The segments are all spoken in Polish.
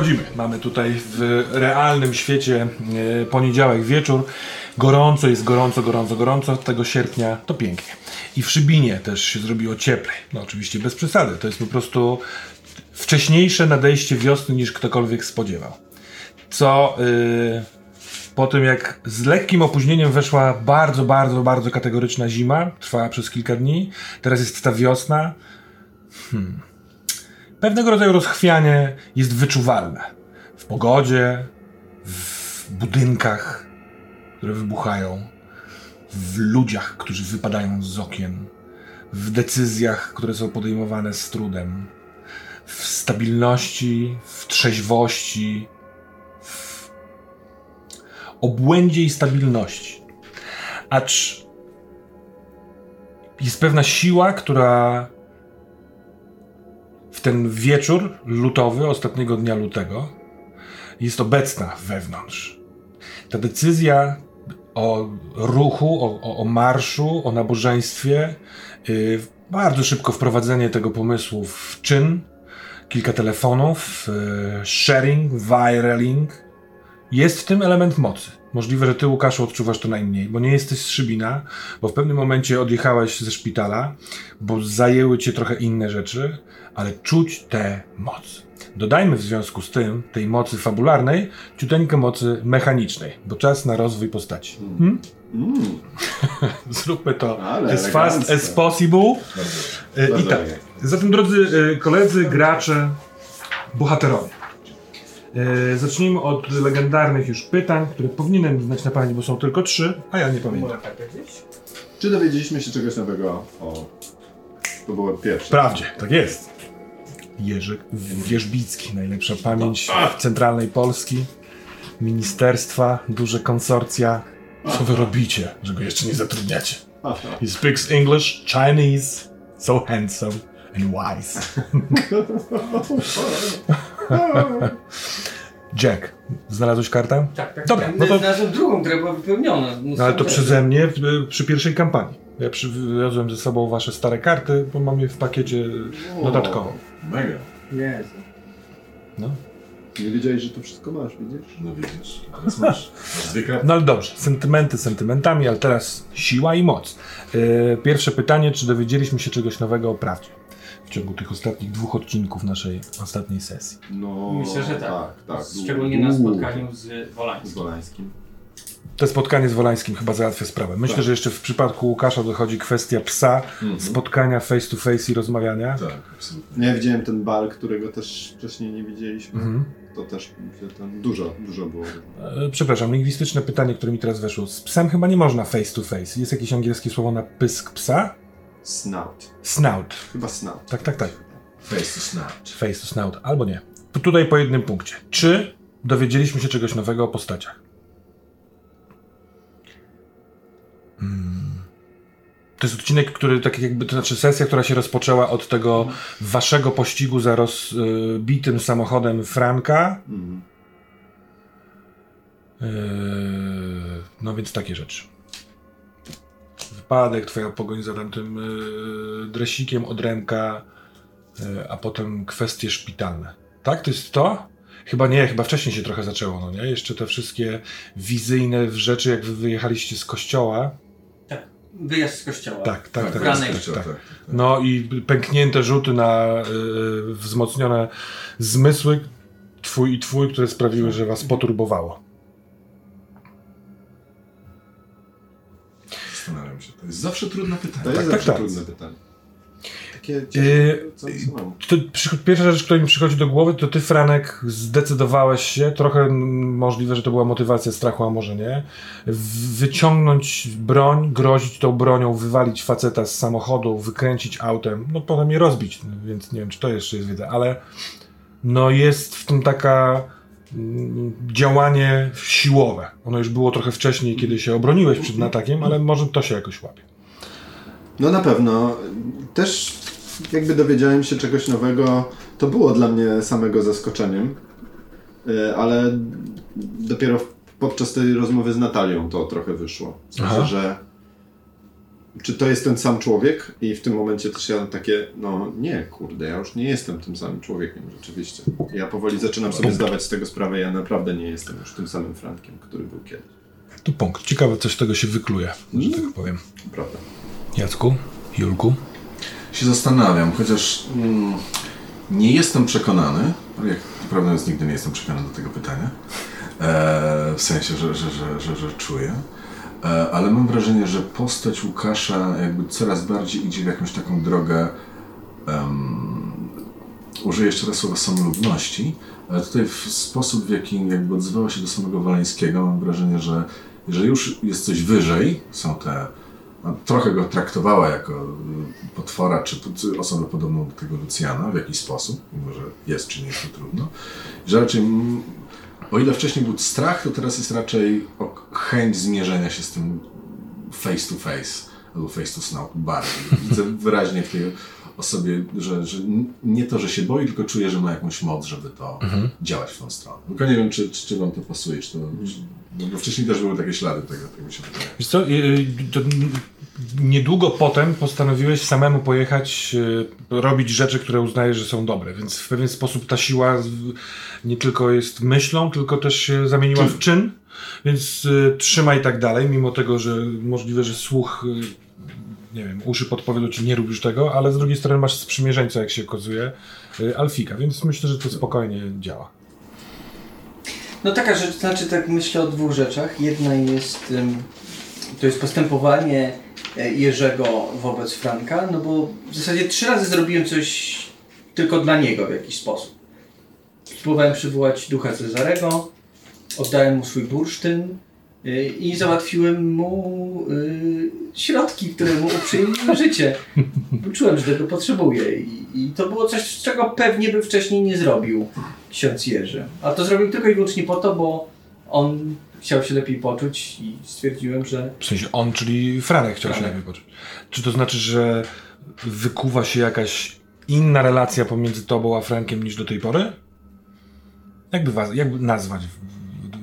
Wchodzimy. Mamy tutaj w realnym świecie e, poniedziałek wieczór. Gorąco jest, gorąco, gorąco, gorąco. Tego sierpnia to pięknie. I w Szybinie też się zrobiło cieplej. No oczywiście bez przesady. To jest po prostu wcześniejsze nadejście wiosny niż ktokolwiek spodziewał. Co y, po tym jak z lekkim opóźnieniem weszła bardzo, bardzo, bardzo kategoryczna zima, trwała przez kilka dni, teraz jest ta wiosna. Hmm. Pewnego rodzaju rozchwianie jest wyczuwalne. W pogodzie, w budynkach, które wybuchają, w ludziach, którzy wypadają z okien, w decyzjach, które są podejmowane z trudem, w stabilności, w trzeźwości, w obłędzie i stabilności. Acz jest pewna siła, która w ten wieczór lutowy, ostatniego dnia lutego, jest obecna wewnątrz. Ta decyzja o ruchu, o, o, o marszu, o nabożeństwie, yy, bardzo szybko wprowadzenie tego pomysłu w czyn, kilka telefonów, yy, sharing, viraling. Jest w tym element mocy. Możliwe, że ty, Łukaszu, odczuwasz to najmniej, bo nie jesteś z Szybina, bo w pewnym momencie odjechałeś ze szpitala, bo zajęły cię trochę inne rzeczy, ale czuć tę moc. Dodajmy w związku z tym tej mocy fabularnej ciuteńkę mocy mechanicznej, bo czas na rozwój postaci. Hmm? Zróbmy to Ale as fast as possible. E, I Bardzo tak. Zatem, drodzy e, koledzy, gracze, bohaterowie. E, Zacznijmy od legendarnych już pytań, które powinienem znać na pamięć, bo są tylko trzy, a ja nie pamiętam. Czy dowiedzieliśmy się czegoś nowego o... To było pierwsze. Wprawdzie, tak jest. Jerzy Wierzbicki, najlepsza pamięć centralnej Polski, ministerstwa, duże konsorcja. Co wy robicie, że go jeszcze nie zatrudniacie? He speaks English, Chinese, so handsome and wise. Jack, znalazłeś kartę? Tak, tak. Dobra, tak. no to- Znalazłem drugą, która była wypełniona. No ale to przeze mnie y, przy pierwszej kampanii. Ja przywiozłem ze sobą wasze stare karty, bo mam je w pakiecie dodatkowo. Mega. No. Nie wiedziałeś, że to wszystko masz, widzisz? No widzisz. Teraz masz, masz dwie karty. No ale dobrze, sentymenty sentymentami, ale teraz siła i moc. Yy, pierwsze pytanie, czy dowiedzieliśmy się czegoś nowego o prawdzie w ciągu tych ostatnich dwóch odcinków naszej ostatniej sesji? No... Myślę, że tak. Tak, tak. Szczególnie na spotkaniu z Z Wolańskim. To spotkanie z Wolańskim chyba załatwia sprawę. Myślę, Tak. że jeszcze w przypadku Łukasza dochodzi kwestia psa, spotkania face to face i rozmawiania. Tak, absolutnie. Ja widziałem ten bal, którego też wcześniej nie widzieliśmy. Mhm. To też tam dużo, dużo było. E, Przepraszam, lingwistyczne pytanie, które mi teraz weszło. Z psem chyba nie można face to face. Jest jakieś angielskie słowo na pysk psa? Snout. Snout. Chyba snout. Tak, tak, tak. Face to snap. Face to snout, albo nie. Tutaj po jednym punkcie. Czy dowiedzieliśmy się czegoś nowego o postaciach? Hmm. To jest odcinek, który tak jakby, to znaczy sesja, która się rozpoczęła od tego waszego pościgu za rozbitym samochodem Franka. Mhm. Yy, no więc takie rzeczy. Wypadek, twoja pogoń za tamtym yy, dresikiem od ręka, yy, a potem kwestie szpitalne. Tak, to jest to? Chyba nie, chyba wcześniej się trochę zaczęło, no nie? Jeszcze te wszystkie wizyjne rzeczy, jak wy wyjechaliście z kościoła. Tak. Wyjazd z kościoła. Tak, tak, tak. Franek. tak, tak, tak. tak. No i pęknięte rzuty na yy, wzmocnione zmysły, twój i twój, które sprawiły, że was poturbowało. Zastanawiam się. To jest zawsze trudne pytanie. To jest tak, zawsze tak. trudne pytanie. Yy, ciekawe, co co mam? To pierwsza rzecz, która mi przychodzi do głowy, to ty, Franek, zdecydowałeś się, trochę możliwe, że to była motywacja strachu, a może nie, wyciągnąć broń, grozić tą bronią, wywalić faceta z samochodu, wykręcić autem, no potem je rozbić, więc nie wiem, czy to jeszcze jest wiedza, ale no jest w tym taka mm, działanie siłowe. Ono już było trochę wcześniej, kiedy się obroniłeś przed atakiem, ale może to się jakoś łapie. No na pewno. Też jakby dowiedziałem się czegoś nowego. To było dla mnie samego zaskoczeniem. Y, Ale dopiero podczas tej rozmowy z Natalią to trochę wyszło. W sensie, że czy to jest ten sam człowiek? I w tym momencie też ja takie, no nie, kurde, ja już nie jestem tym samym człowiekiem, rzeczywiście. Ja powoli zaczynam sobie zdawać z tego sprawę, ja naprawdę nie jestem już tym samym Frankiem, który był kiedyś. Tu punkt. Ciekawe, coś z tego się wykluje, że tak powiem. Prawda. Jacku, Julku. Się zastanawiam, chociaż mm, nie jestem przekonany, jak prawdę jest, nigdy nie jestem przekonany do tego pytania. E, w sensie, że, że, że, że, że czuję. E, ale mam wrażenie, że postać Łukasza jakby coraz bardziej idzie w jakąś taką drogę em, użyję jeszcze raz słowa samolubności, ale tutaj w sposób, w jaki jakby odzywała się do samego Waleńskiego, mam wrażenie, że, że już jest coś wyżej, są te no, trochę go traktowała jako y, potwora, czy, osobę podobną do tego Lucjana w jakiś sposób, mimo że jest czy nie jest to trudno. Że raczej, mm, o ile wcześniej był strach, to teraz jest raczej chęć zmierzenia się z tym face to face, albo face to snout bardziej. Widzę wyraźnie w tej osobie, że, że n- nie to, że się boi, tylko czuje, że ma jakąś moc, żeby to działać w tą stronę. Tylko nie wiem, czy, czy, czy wam to pasuje, czy to... Czy, no, bo wcześniej też były takie ślady tego, tego się wydaje. Wiesz co, y, to n- niedługo potem postanowiłeś samemu pojechać, y, robić rzeczy, które uznajesz, że są dobre, więc w pewien sposób ta siła nie tylko jest myślą, tylko też się zamieniła w czyn, więc y, trzymaj tak dalej, mimo tego, że możliwe, że słuch, y, nie wiem, uszy podpowiedzą ci nie rób już tego, ale z drugiej strony masz sprzymierzeńca, jak się okazuje, y, Alfika, więc myślę, że to spokojnie działa. No taka rzecz, znaczy tak myślę o dwóch rzeczach. Jedna jest, to jest postępowanie e, Jerzego wobec Franka, no bo w zasadzie trzy razy zrobiłem coś tylko dla niego w jakiś sposób. Spróbowałem przywołać ducha Cezarego, oddałem mu swój bursztyn i załatwiłem mu y, środki, które mu uprzyjemniły życie. Czułem, że tego potrzebuje i, i to było coś, czego pewnie by wcześniej nie zrobił ksiądz Jerzy. A to zrobił tylko i wyłącznie po to, bo on chciał się lepiej poczuć i stwierdziłem, że W sensie on, czyli Franek chciał się Franek. lepiej poczuć. Czy to znaczy, że wykuwa się jakaś inna relacja pomiędzy tobą a Frankiem niż do tej pory? Jakby, was, jakby nazwać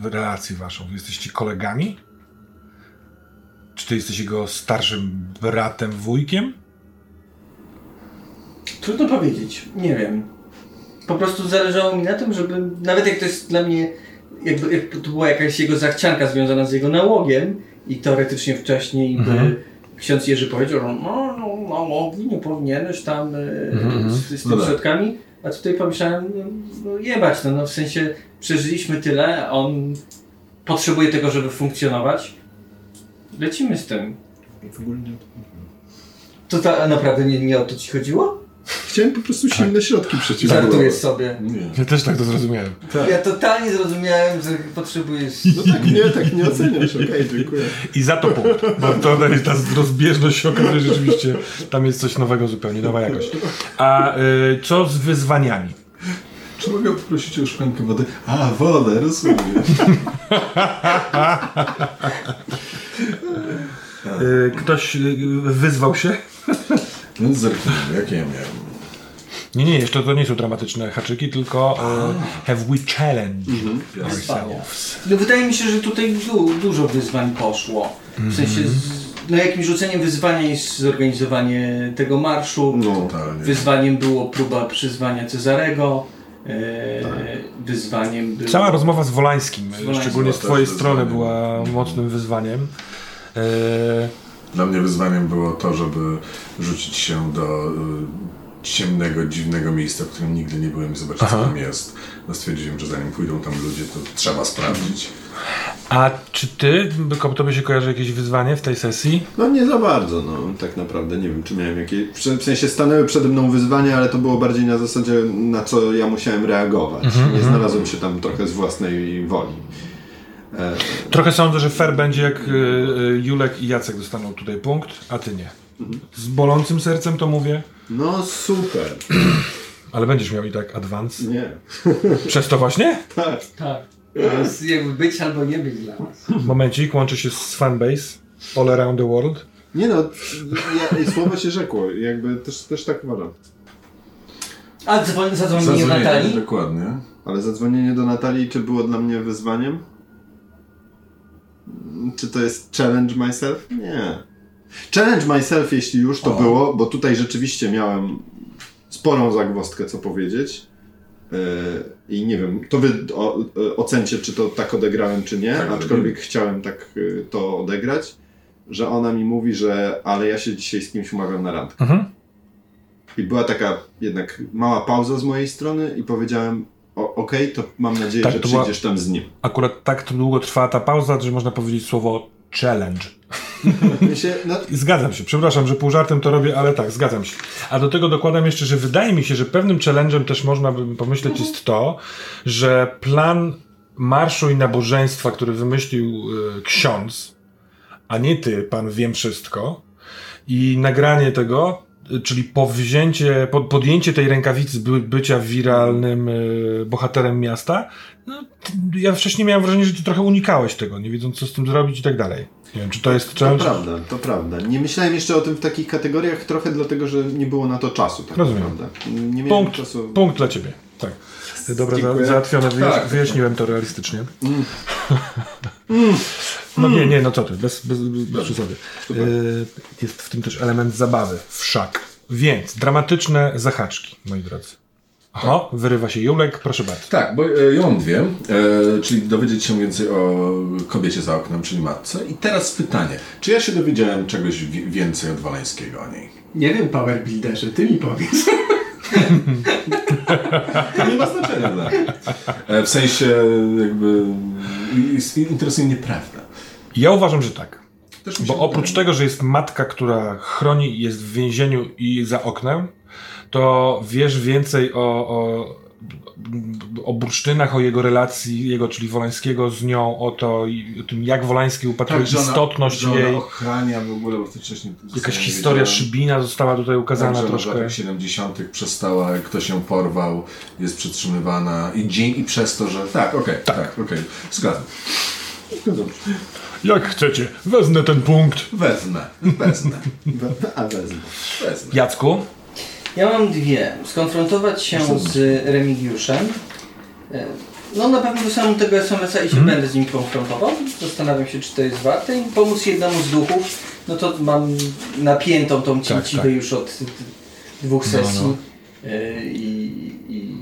relację waszą? Jesteście kolegami? Czy ty jesteś jego starszym bratem, wujkiem? trudno powiedzieć. Nie wiem. Po prostu zależało mi na tym, żeby nawet jak to jest dla mnie, jakby jak to była jakaś jego zachcianka związana z jego nałogiem i teoretycznie wcześniej by ksiądz Jerzy powiedział, że no, no nałogi nie powinieneś tam e, z, z tymi No tak. środkami, a tutaj pomyślałem, no, no jebać, no, no w sensie przeżyliśmy tyle, a on potrzebuje tego, żeby funkcjonować. Lecimy z tym. W ogóle nie. To ta, naprawdę nie, nie o to ci chodziło? Chciałem po prostu silne środki przeciwbólowe. Żartujesz sobie. Nie. Ja też tak to zrozumiałem. Tak. Ja totalnie zrozumiałem, że potrzebujesz. No tak nie, tak nie oceniasz, okej, dziękuję. I za to punkt, bo to ta rozbieżność się okazuje, że rzeczywiście tam jest coś nowego zupełnie, nowa jakość. A y, co z wyzwaniami? Czy mogę poprosić o szklankę wody? A, wodę, rozumiem. Y, ktoś y, wyzwał się? Więc zerknijmy, jakie ja miałem. Nie, nie, jeszcze to nie są dramatyczne haczyki, tylko e, have we challenged ourselves. No wydaje mi się, że tutaj du dużo wyzwań poszło. W sensie, z, no jakimś rzuceniem wyzwania jest zorganizowanie tego marszu. No, Totalnie. Wyzwaniem było próba przyzwania Cezarego. E, Wyzwaniem było... Cała rozmowa z Wolańskim, Wolańskim szczególnie z twojej strony, wyzwaniem. była mocnym wyzwaniem. E, Dla mnie wyzwaniem było to, żeby rzucić się do y, ciemnego, dziwnego miejsca, w którym nigdy nie byłem i zobaczyć, co tam jest. No stwierdziłem, że zanim pójdą tam ludzie, to trzeba sprawdzić. a czy ty, Byko, tobie się kojarzy jakieś wyzwanie w tej sesji? No nie za bardzo, no tak naprawdę nie wiem, czy miałem jakieś. W sensie stanęły przede mną wyzwania, ale to było bardziej na zasadzie, na co ja musiałem reagować. nie znalazłem się tam trochę z własnej woli. E, Trochę sądzę, że fair będzie, jak e, e, Julek i Jacek dostaną tutaj punkt, a ty nie. Z bolącym sercem to mówię, no super. ale będziesz miał i tak advance. Nie. Przez to właśnie? Tak. Tak. To jest jakby być albo nie być dla nas. Momencik, łączy się z fanbase all around the world. Nie no, ja, słowo się rzekło, jakby też, też tak uważam. A dzwon- zadzwonienie Zadzwonienie, Natalii? dokładnie. Ale zadzwonienie do Natalii, czy było dla mnie wyzwaniem? Czy to jest challenge myself? Nie. Challenge myself, jeśli już to było, bo tutaj rzeczywiście miałem sporą zagwozdkę, co powiedzieć. Yy, I nie wiem, to wy o, o- ocencie, czy to tak odegrałem, czy nie, Tak, aczkolwiek chciałem tak yy, to odegrać, że ona mi mówi, że ale ja się dzisiaj z kimś umawiam na randkę. Mhm. I była taka jednak mała pauza z mojej strony i powiedziałem, o, okej, to mam nadzieję, Tak, że to była- przyjdziesz tam z nim. Akurat tak długo trwała ta pauza, że można powiedzieć słowo challenge. Się, no, Zgadzam się, przepraszam, że pół żartem to robię, ale tak, zgadzam się. A do tego dokładam jeszcze, że wydaje mi się, że pewnym challenge'em też można by pomyśleć jest to, że plan marszu i nabożeństwa, który wymyślił y, ksiądz, a nie ty, pan wiem wszystko, i nagranie tego, czyli powzięcie, pod, podjęcie tej rękawicy by, bycia wiralnym y, bohaterem miasta, no, ja wcześniej miałem wrażenie, że ty trochę unikałeś tego, nie wiedząc co z tym zrobić i tak dalej. Nie wiem, czy to jest To challenge? prawda, to prawda. Nie myślałem jeszcze o tym w takich kategoriach, trochę dlatego, że nie było na to czasu, tak Rozumiem. naprawdę. Nie miałem Punkt, czasu. punkt dla ciebie. Tak. Dobra, za, Dziękuję. załatwione, wyjaś, Tak. wyjaśniłem to realistycznie. No nie, nie, no co ty, bez, bez, bez przesady. Y, Jest w tym też element zabawy, wszak. Więc, dramatyczne zahaczki, moi drodzy. Aha, wyrywa się Julek, proszę bardzo. Tak, bo e, ja mam dwie, e, czyli dowiedzieć się więcej o kobiecie za oknem, czyli matce. I teraz pytanie, czy ja się dowiedziałem czegoś wi- więcej od Waleńskiego o niej? Nie wiem, Power Builderze, ty mi powiedz. To nie ma znaczenia dla mnie. E, W sensie jakby jest- interesuje mnie prawda. Ja uważam, że tak. Bo oprócz tego, że jest matka, która chroni jest w więzieniu i za oknem, to wiesz więcej o, o, o bursztynach, o jego relacji, jego, czyli Wolańskiego z nią, o to, o tym, jak Wolański upatruje Tak, istotność że ona jej. ochrania w ogóle, bo wcześniej Jakaś historia. Szybina została tutaj ukazana Tak, że w troszkę. latach 70. przestała, ktoś ją porwał, jest przetrzymywana i dzień i przez to, że. Tak, okej, tak, okej, zgadzam. Zgadzam się. Jak chcecie, wezmę ten punkt. Wezmę, wezmę, A wezmę. wezmę. Jacku? Ja mam dwie. Skonfrontować się z Remigiuszem. E, No na pewno wysłałem tego SMS-a i się Mhm. będę z nim konfrontował. Zastanawiam się, czy to jest warte. I pomóc jednemu z duchów. No to mam napiętą tą cięciwę tak. już od dwóch No, sesji. no. E, I, i,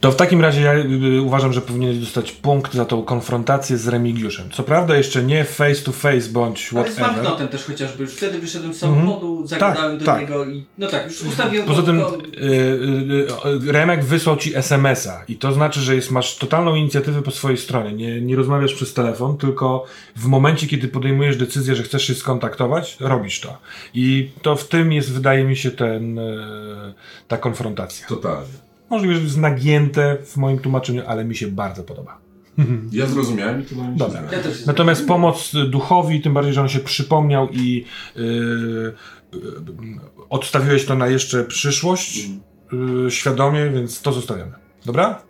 To w takim razie ja y, uważam, że powinieneś dostać punkt za tą konfrontację z Remigiuszem. Co prawda jeszcze nie face to face bądź Ale z whatever. banknotem też chociażby. Już wtedy wyszedłem z samochodu, zagadałem do tak. niego i... No tak, już ustawiłem Poza tym to- y, y, y, Remek wysłał ci SMS-a i to znaczy, że jest, masz totalną inicjatywę po swojej stronie. Nie, nie rozmawiasz przez telefon, tylko w momencie, kiedy podejmujesz decyzję, że chcesz się skontaktować, robisz to. I to w tym jest, wydaje mi się, ten, y, ta konfrontacja. Totalnie. Możliwe, że jest nagięte w moim tłumaczeniu, ale mi się bardzo podoba. Ja zrozumiałem i to się Dobra. Ja Natomiast pomoc duchowi, tym bardziej, że on się przypomniał i yy, yy, odstawiłeś to na jeszcze przyszłość yy, świadomie, więc to zostawiamy. Dobra?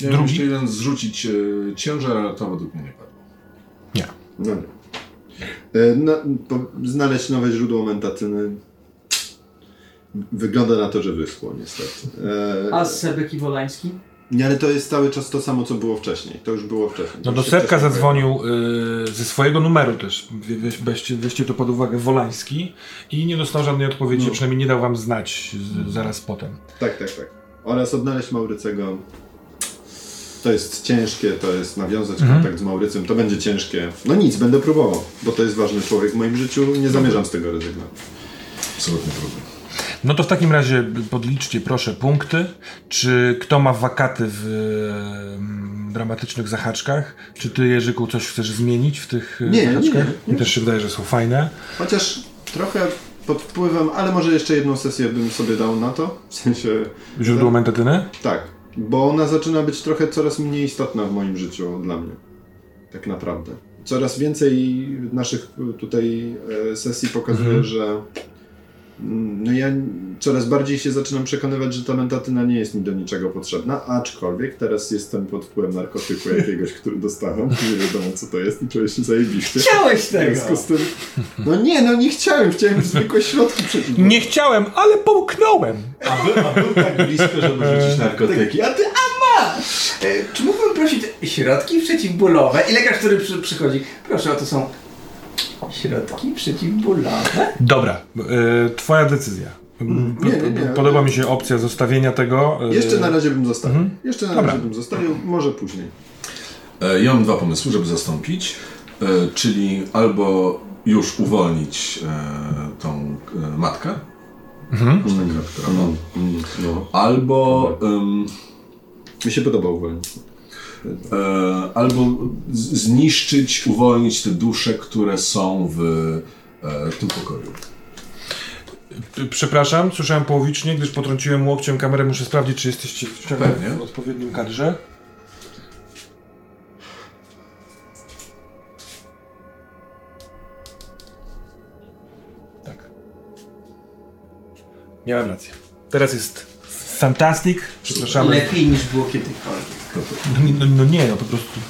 Ja Drugi? Drugi? jeden zrzucić e, ciężar, ale to według mnie nie padło. Nie. No, nie. Po, znaleźć nowe źródło mentatyny. Wygląda na to, że wyschło niestety. E, A z Sebek i Wolański? Nie, ale to jest cały czas to samo, co było wcześniej. To już było wcześniej. No do wcześniej zadzwonił yy, ze swojego numeru też. Weźcie, weźcie to pod uwagę Wolański i nie dostał żadnej odpowiedzi, przynajmniej nie dał wam znać z, zaraz potem. Tak, tak, tak. Oraz odnaleźć Maurycego. To jest ciężkie, to jest nawiązać Mhm. kontakt z Maurycym, to będzie ciężkie. No nic, będę próbował, bo to jest ważny człowiek w moim życiu, nie zamierzam z tego rezygnować. Absolutnie trudno. No to w takim razie podliczcie proszę punkty. Czy kto ma wakaty w em, dramatycznych zahaczkach? Czy ty, Jerzyku, coś chcesz zmienić w tych e, Nie, zahaczkach? nie, Mi też się wydaje, że są fajne. Chociaż trochę pod wpływem, ale może jeszcze jedną sesję bym sobie dał na to. W sensie, Źródło mentatyny? tak, bo ona zaczyna być trochę coraz mniej istotna w moim życiu dla mnie. Tak naprawdę. Coraz więcej naszych tutaj e, sesji pokazuje, Mhm. że no ja coraz bardziej się zaczynam przekonywać, że ta mentatyna nie jest mi do niczego potrzebna, aczkolwiek teraz jestem pod wpływem narkotyku jakiegoś, który dostałem. Nie wiadomo co to jest i czuję się zajebiście. Chciałeś W tego! związku z tym... No nie, no nie chciałem, chciałem zwykłe środki przeciwbólowe. Nie chciałem, ale połknąłem. A, by, a był tak blisko, żeby rzucić narkotyki. A ty, a masz! E, czy mógłbym prosić środki przeciwbólowe? I lekarz, który przy, przychodzi, proszę, oto są Środki przeciwbólowe? Dobra, y, twoja decyzja. Mm, nie, nie, nie. Podoba mi się opcja zostawienia tego. y, Jeszcze na razie bym zostawił. Mhm. Jeszcze na Dobra. razie bym zostawił, może później. E, Ja mam dwa pomysły, żeby zastąpić, e, czyli albo już uwolnić e, tą e, matkę, Mhm. która, no, Mm, no. albo, em, Mi się podoba uwolnić. E, albo zniszczyć, uwolnić te dusze, które są w e, tym pokoju. Przepraszam, słyszałem połowicznie, gdyż potrąciłem łokciem kamerę. Muszę sprawdzić, czy jesteście w, w odpowiednim kadrze. Tak. Miałem rację. Teraz jest fantastic. Przepraszamy. Lepiej niż było kiedykolwiek. No, nie- no, no nie, no po prostu.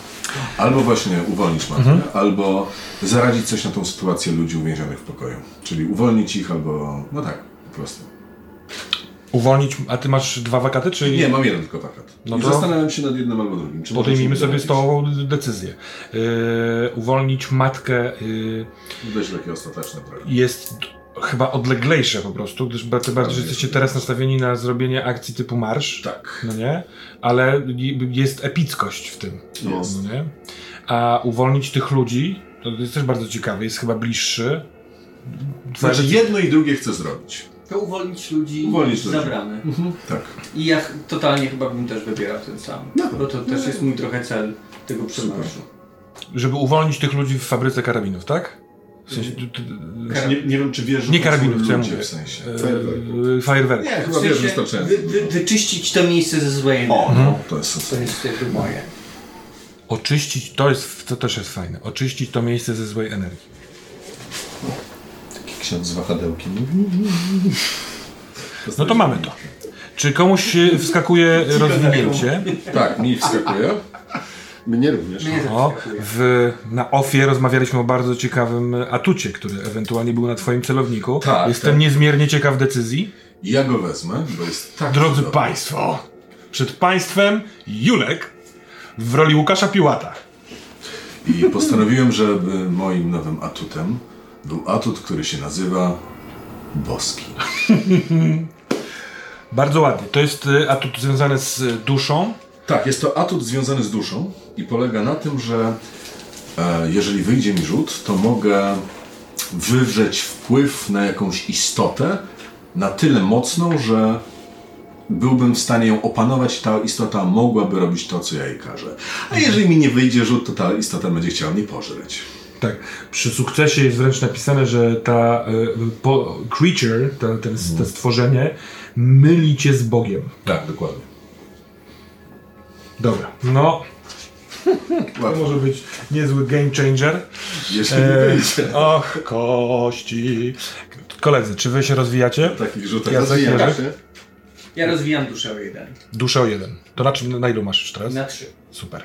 Albo właśnie uwolnić matkę, albo zaradzić coś na tą sytuację ludzi uwięzionych w pokoju. Czyli uwolnić ich, albo, no tak, po prostu. Uwolnić, a ty masz dwa wakaty, czy Nie, mam jeden tylko wakat. No I to- zastanawiam się nad jednym albo drugim. Czy podejmijmy sobie z tą decyzję. Yy, uwolnić matkę yy, Dość takie ostateczne prawie. jest chyba odleglejsze po prostu, gdyż tym bardziej, że jesteście teraz nastawieni na zrobienie akcji typu marsz. Tak. No nie? Ale jest epickość w tym. Jest. No nie? A uwolnić tych ludzi, to jest też bardzo ciekawe, jest chyba bliższy. Znaczy jedno i drugie chcę zrobić. To uwolnić ludzi Uwolnić ludzi. zabrane. Tak. I ja totalnie chyba bym też wybierał ten sam. Bo to też jest mój trochę cel tego przemarszu. Żeby uwolnić tych ludzi w fabryce karabinów, tak? W sensie, nie, nie wiem, czy wiesz, nie karabinów, co ja mówię. w sensie. Yy, Fajerwerk. Nie, W chyba wiesz sensie wystarczająco. wy, wy, wyczyścić to miejsce ze złej O, energii. no, to jest To jest moje. Oczyścić, to jest, to też jest fajne. Oczyścić to miejsce ze złej energii. Taki ksiądz z wahadełkiem. No to mamy to. Czy komuś e, wskakuje rozwinięcie? Tak, mi wskakuje. Mnie również. Mnie O, w, na ofie rozmawialiśmy o bardzo ciekawym atucie, który ewentualnie był na twoim celowniku. Tak, Jestem tak. niezmiernie ciekaw decyzji. Ja go wezmę, bo jest tak. Drodzy cudowny. Państwo, przed Państwem Julek w roli Łukasza Piłata. I postanowiłem, żeby moim nowym atutem był atut, który się nazywa Boski. Bardzo ładnie. To jest e, atut związany z duszą. Tak, jest to atut związany z duszą i polega na tym, że e, jeżeli wyjdzie mi rzut, to mogę wywrzeć wpływ na jakąś istotę na tyle mocną, że byłbym w stanie ją opanować, ta istota mogłaby robić to, co ja jej każę. A jeżeli mi nie wyjdzie rzut, to ta istota będzie chciała mnie pożreć. Tak. Przy sukcesie jest wręcz napisane, że ta e, po, creature, ta, ten, to stworzenie, myli cię z Bogiem. Tak, dokładnie. Dobra. No, to może być niezły game changer. Jeśli nie E, wyjdzie. och, kości. Koledzy, czy wy się rozwijacie? Takich rzutach. Jacek, Rozwijam się. Ja rozwijam duszę o jeden. Duszę o jeden. To na czym, na ilu masz już teraz? Na trzy. Super.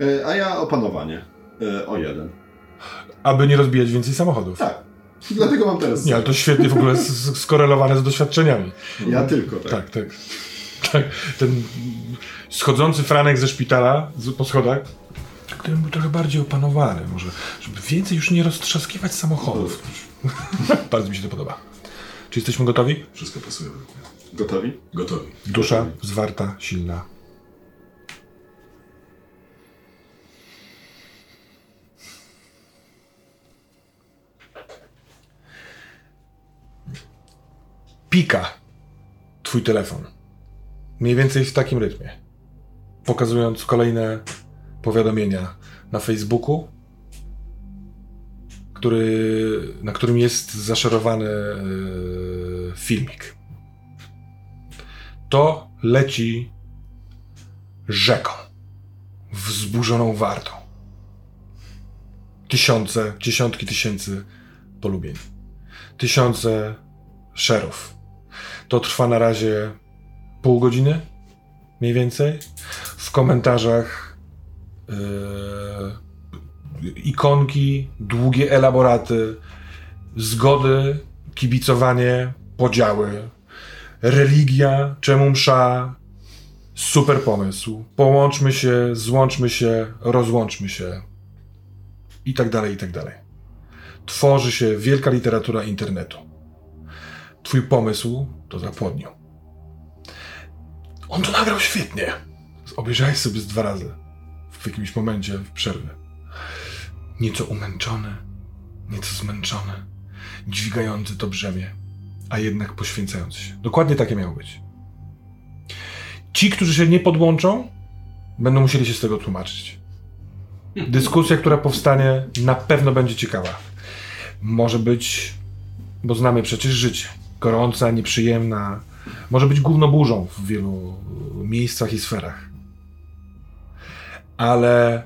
E, A ja opanowanie. E, O jeden. Aby nie rozbijać więcej samochodów. Tak. Dlatego mam teraz. Nie, ale to świetnie w ogóle skorelowane z doświadczeniami. Ja tylko, tak. Tak, tak. Tak. Ten schodzący Franek ze szpitala z, po schodach, którym był trochę bardziej opanowany, może, żeby więcej już nie roztrzaskiwać samochodów. Bardzo mi się to podoba. Czy jesteśmy gotowi? Wszystko pasuje. Gotowi? Gotowi. Dusza zwarta, silna. Pika twój telefon. Mniej więcej w takim rytmie. Pokazując kolejne powiadomienia na Facebooku, który, na którym jest zaszerowany e, filmik to leci rzeką wzburzoną wartą. Tysiące, dziesiątki tysięcy polubień. Tysiące szerów. To trwa na razie pół godziny, mniej więcej. W komentarzach yy, ikonki, długie elaboraty, zgody, kibicowanie, podziały, religia, czemu msza, super pomysł. Połączmy się, złączmy się, rozłączmy się i tak dalej, i tak dalej. tworzy się wielka literatura internetu. Twój pomysł to zapłodnił. On to nagrał świetnie. Obejrzałeś sobie z dwa razy. W jakimś momencie w przerwy. Nieco umęczony, nieco zmęczony, dźwigający to brzemię, a jednak poświęcający się. Dokładnie takie miało być. Ci, którzy się nie podłączą, będą musieli się z tego tłumaczyć. Dyskusja, która powstanie, na pewno będzie ciekawa. Może być, bo znamy przecież życie, gorąca, nieprzyjemna, może być gównoburzą w wielu miejscach i sferach. Ale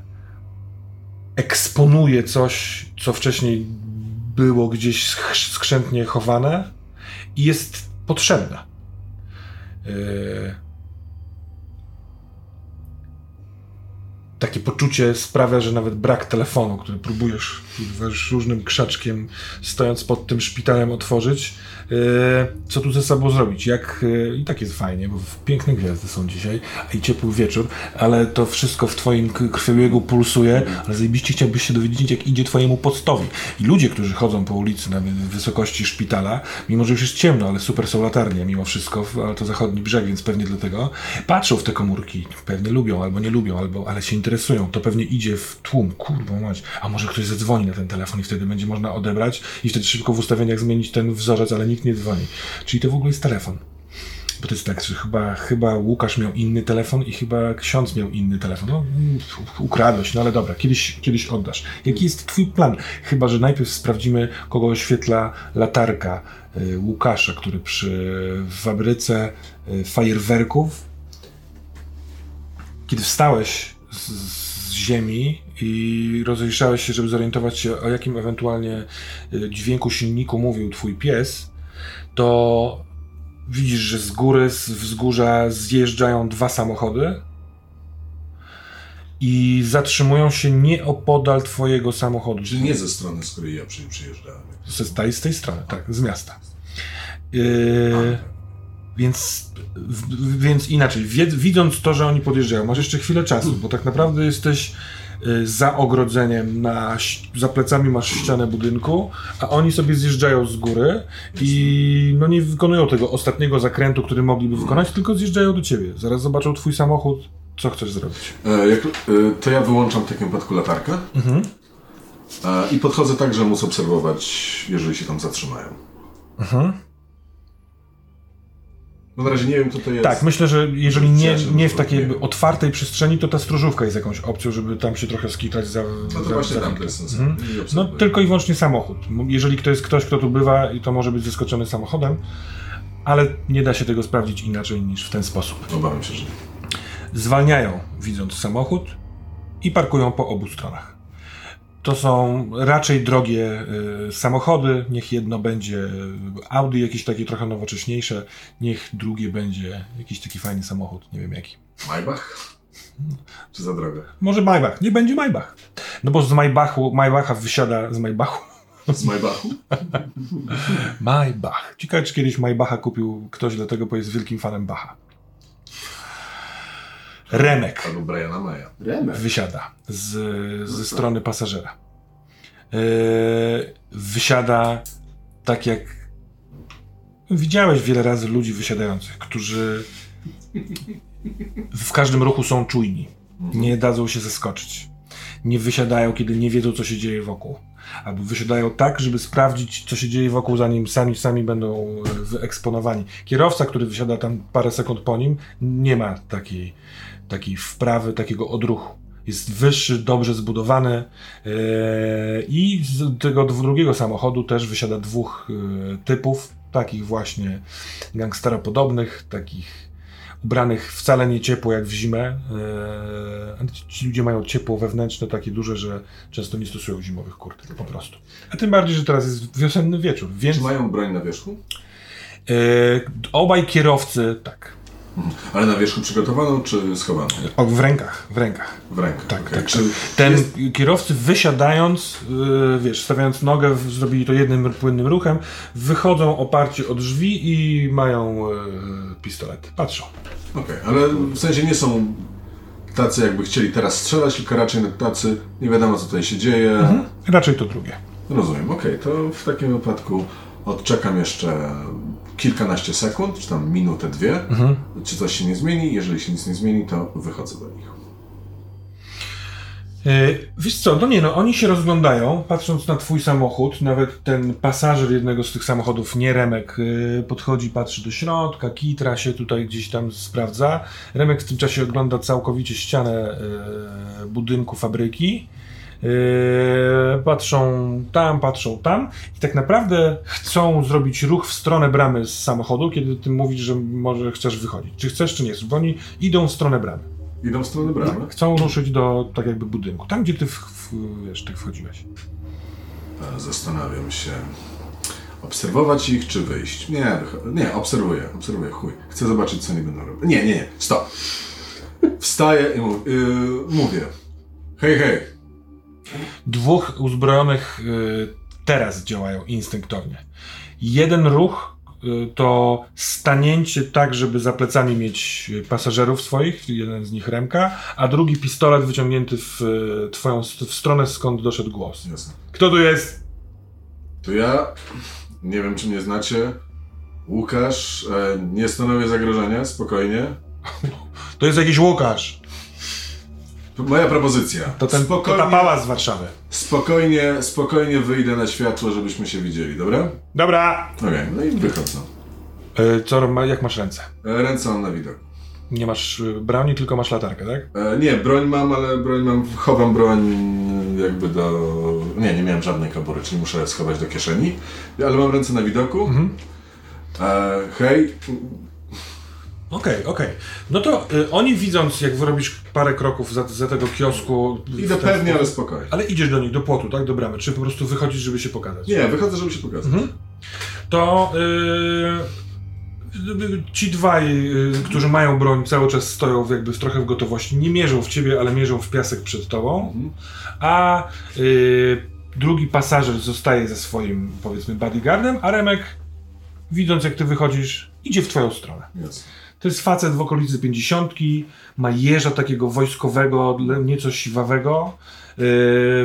eksponuje coś, co wcześniej było gdzieś skrzę- skrzętnie chowane i jest potrzebne. Yy, takie poczucie sprawia, że nawet brak telefonu, który próbujesz kurwa, różnym krzaczkiem, stojąc pod tym szpitalem, otworzyć, yy, co tu ze sobą zrobić? Jak, yy, I tak jest fajnie, bo piękne gwiazdy są dzisiaj, i ciepły wieczór, ale to wszystko w twoim krwiobiegu pulsuje, ale zajebiście chciałbyś się dowiedzieć, jak idzie twojemu poctowi. I ludzie, którzy chodzą po ulicy na wysokości szpitala, mimo że już jest ciemno, ale super są latarnie mimo wszystko, ale to zachodni brzeg, więc pewnie dlatego, patrzą w te komórki, pewnie lubią albo nie lubią, albo, ale się interesują, to pewnie idzie w tłum, kurwa mać, a może ktoś zadzwoni na ten telefon i wtedy będzie można odebrać i wtedy szybko w ustawieniach zmienić ten wzorzec, ale nikt nie dzwoni. Czyli to w ogóle jest telefon. Bo to jest tak, że chyba, chyba Łukasz miał inny telefon i chyba ksiądz miał inny telefon. No, ukradłeś, no ale dobra, kiedyś, kiedyś oddasz. Jaki jest twój plan? Chyba, że najpierw sprawdzimy, kogo oświetla latarka y, Łukasza, który przy fabryce y, fajerwerków, kiedy wstałeś z, z ziemi i rozejrzałeś się, żeby zorientować się, o jakim ewentualnie y, dźwięku silniku mówił twój pies, to widzisz, że z góry, z wzgórza zjeżdżają dwa samochody i zatrzymują się nieopodal twojego samochodu. Czyli nie ze strony, z której ja przy, przyjeżdżałem. Z tej, z tej strony, tak, z miasta. Yy, więc, więc inaczej, widząc to, że oni podjeżdżają, masz jeszcze chwilę czasu, bo tak naprawdę jesteś y, za ogrodzeniem, na, za plecami masz ścianę budynku, a oni sobie zjeżdżają z góry i no nie wykonują tego ostatniego zakrętu, który mogliby wykonać, tylko zjeżdżają do ciebie. Zaraz zobaczą twój samochód, co chcesz zrobić. E, jak, e, to ja wyłączam w takim wypadku latarkę e, i podchodzę tak, że muszę obserwować, jeżeli się tam zatrzymają. No na razie nie wiem, kto to jest. Tak, myślę, że jeżeli nie, nie w takiej nie otwartej przestrzeni, to ta stróżówka jest jakąś opcją, żeby tam się trochę skitać za. No to za, właśnie za tam to jest sens. Mhm. No tylko i wyłącznie samochód. Jeżeli to jest ktoś, kto tu bywa, to może być zaskoczony samochodem, ale nie da się tego sprawdzić inaczej niż w ten sposób. Obawiam się, że. Zwalniają, widząc samochód i parkują po obu stronach. To są raczej drogie y, samochody. Niech jedno będzie Audi, jakieś takie trochę nowocześniejsze. Niech drugie będzie jakiś taki fajny samochód, nie wiem jaki. Maybach? Czy za droga? Może Maybach, nie będzie Maybach. No bo z Maybachu, Maybacha wysiada z Maybachu. Z Maybachu? Maybach. Ciekawe, czy kiedyś Maybacha kupił ktoś dlatego, bo jest wielkim fanem Bacha. Remek Albo Briana Maya. Remek. wysiada z, ze strony pasażera. Yy, wysiada tak jak widziałeś wiele razy ludzi wysiadających, którzy w każdym ruchu są czujni. Nie dadzą się zaskoczyć. Nie wysiadają, kiedy nie wiedzą, co się dzieje wokół. Albo wysiadają tak, żeby sprawdzić, co się dzieje wokół, zanim sami sami będą e, wyeksponowani. Kierowca, który wysiada tam parę sekund po nim, nie ma takiej, takiej wprawy, takiego odruchu. Jest wyższy, dobrze zbudowany e, i z tego drugiego samochodu też wysiada dwóch e, typów, takich właśnie gangsteropodobnych, takich ubranych wcale nie ciepło jak w zimę. E, ci ludzie mają ciepło wewnętrzne takie duże, że często nie stosują zimowych kurtek po prostu. A tym bardziej, że teraz jest wiosenny wieczór, więc Czy mają broń na wierzchu? obaj kierowcy, tak, Ale na wierzchu przygotowaną, czy schowaną? o, w rękach, w rękach. W rękę. Tak, okej. tak. Czy Ten jest- kierowcy wysiadając, yy, wiesz, stawiając nogę, zrobili to jednym płynnym ruchem, wychodzą oparci o drzwi i mają yy, pistolet. Patrzą. Okej, ale w sensie nie są tacy, jakby chcieli teraz strzelać, tylko raczej tacy, nie wiadomo co tutaj się dzieje. Raczej to drugie. Rozumiem, okej, to w takim wypadku odczekam jeszcze kilkanaście sekund, czy tam minutę, dwie, czy coś się nie zmieni. Jeżeli się nic nie zmieni, to wychodzę do nich. E, Wiesz co, no nie no, oni się rozglądają, patrząc na twój samochód, nawet ten pasażer jednego z tych samochodów, nie Remek, e, podchodzi, patrzy do środka, kitra się tutaj gdzieś tam sprawdza. Remek w tym czasie ogląda całkowicie ścianę e, budynku fabryki. E, Patrzą tam, patrzą tam i tak naprawdę chcą zrobić ruch w stronę bramy z samochodu, kiedy ty mówisz, że może chcesz wychodzić. Czy chcesz, czy nie bo oni idą w stronę bramy. Idą w stronę bramy. Chcą ruszyć do tak jakby budynku. Tam, gdzie ty w, w, wiesz, ty wchodziłeś. Zastanawiam się, obserwować ich czy wyjść. Nie, nie, obserwuję, obserwuję, chuj. Chcę zobaczyć, co oni będą robić. Nie, nie, nie, stop. Wstaję i mów, yy, mówię. Hej, hej, Dwóch uzbrojonych y, teraz działają instynktownie. Jeden ruch y, to stanięcie tak, żeby za plecami mieć pasażerów swoich, jeden z nich Remka, a drugi pistolet wyciągnięty w y, twoją w stronę, skąd doszedł głos. jasne. Kto tu jest? To ja, nie wiem czy mnie znacie, Łukasz, e, nie stanowię zagrożenia, spokojnie. To jest jakiś Łukasz. Moja propozycja. To ten to spokojnie, ta pała z Warszawy. spokojnie, spokojnie wyjdę na światło, żebyśmy się widzieli, dobra? Dobra. Okej, no i wychodzę. Y, co, jak masz ręce? E, Ręce mam na widok. Nie masz y, broni, tylko masz latarkę, tak? E, nie, broń mam, ale broń mam, chowam broń jakby do... Nie, nie miałem żadnej kabury, czyli muszę schować do kieszeni, ale mam ręce na widoku. E, hej, Okej, okej. No to y, oni widząc, jak wyrobisz parę kroków za, za tego kiosku... idę pewnie, ale spokojnie. Ale idziesz do nich, do płotu, tak? Do bramy. Czy po prostu wychodzisz, żeby się pokazać? Nie, wychodzę, żeby się pokazać. To y, ci dwaj, y, którzy mają broń, cały czas stoją jakby w, trochę w gotowości. Nie mierzą w ciebie, ale mierzą w piasek przed tobą. A y, drugi pasażer zostaje ze swoim, powiedzmy, bodyguardem, a Remek, widząc jak ty wychodzisz, idzie w twoją stronę. Jest. To jest facet w okolicy pięćdziesiątki, ma jeża takiego wojskowego, nieco siwawego, yy,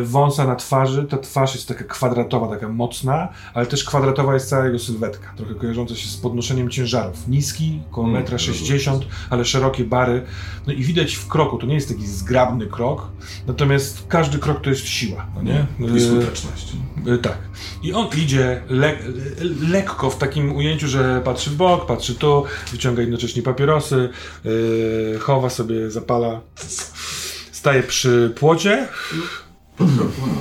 wąsa na twarzy. Ta twarz jest taka kwadratowa, taka mocna, ale też kwadratowa jest cała jego sylwetka, trochę kojarząca się z podnoszeniem ciężarów. Niski, około Mm, 1,60 m, ale szerokie bary. No i widać w kroku, to nie jest taki zgrabny krok, natomiast każdy krok to jest siła, no nie? I Yy, skuteczność. Y, Tak. I on idzie le lekko w takim ujęciu, że patrzy w bok, patrzy tu, wyciąga jednocześnie papierosy, yy, chowa sobie, zapala. Staje przy płocie. No,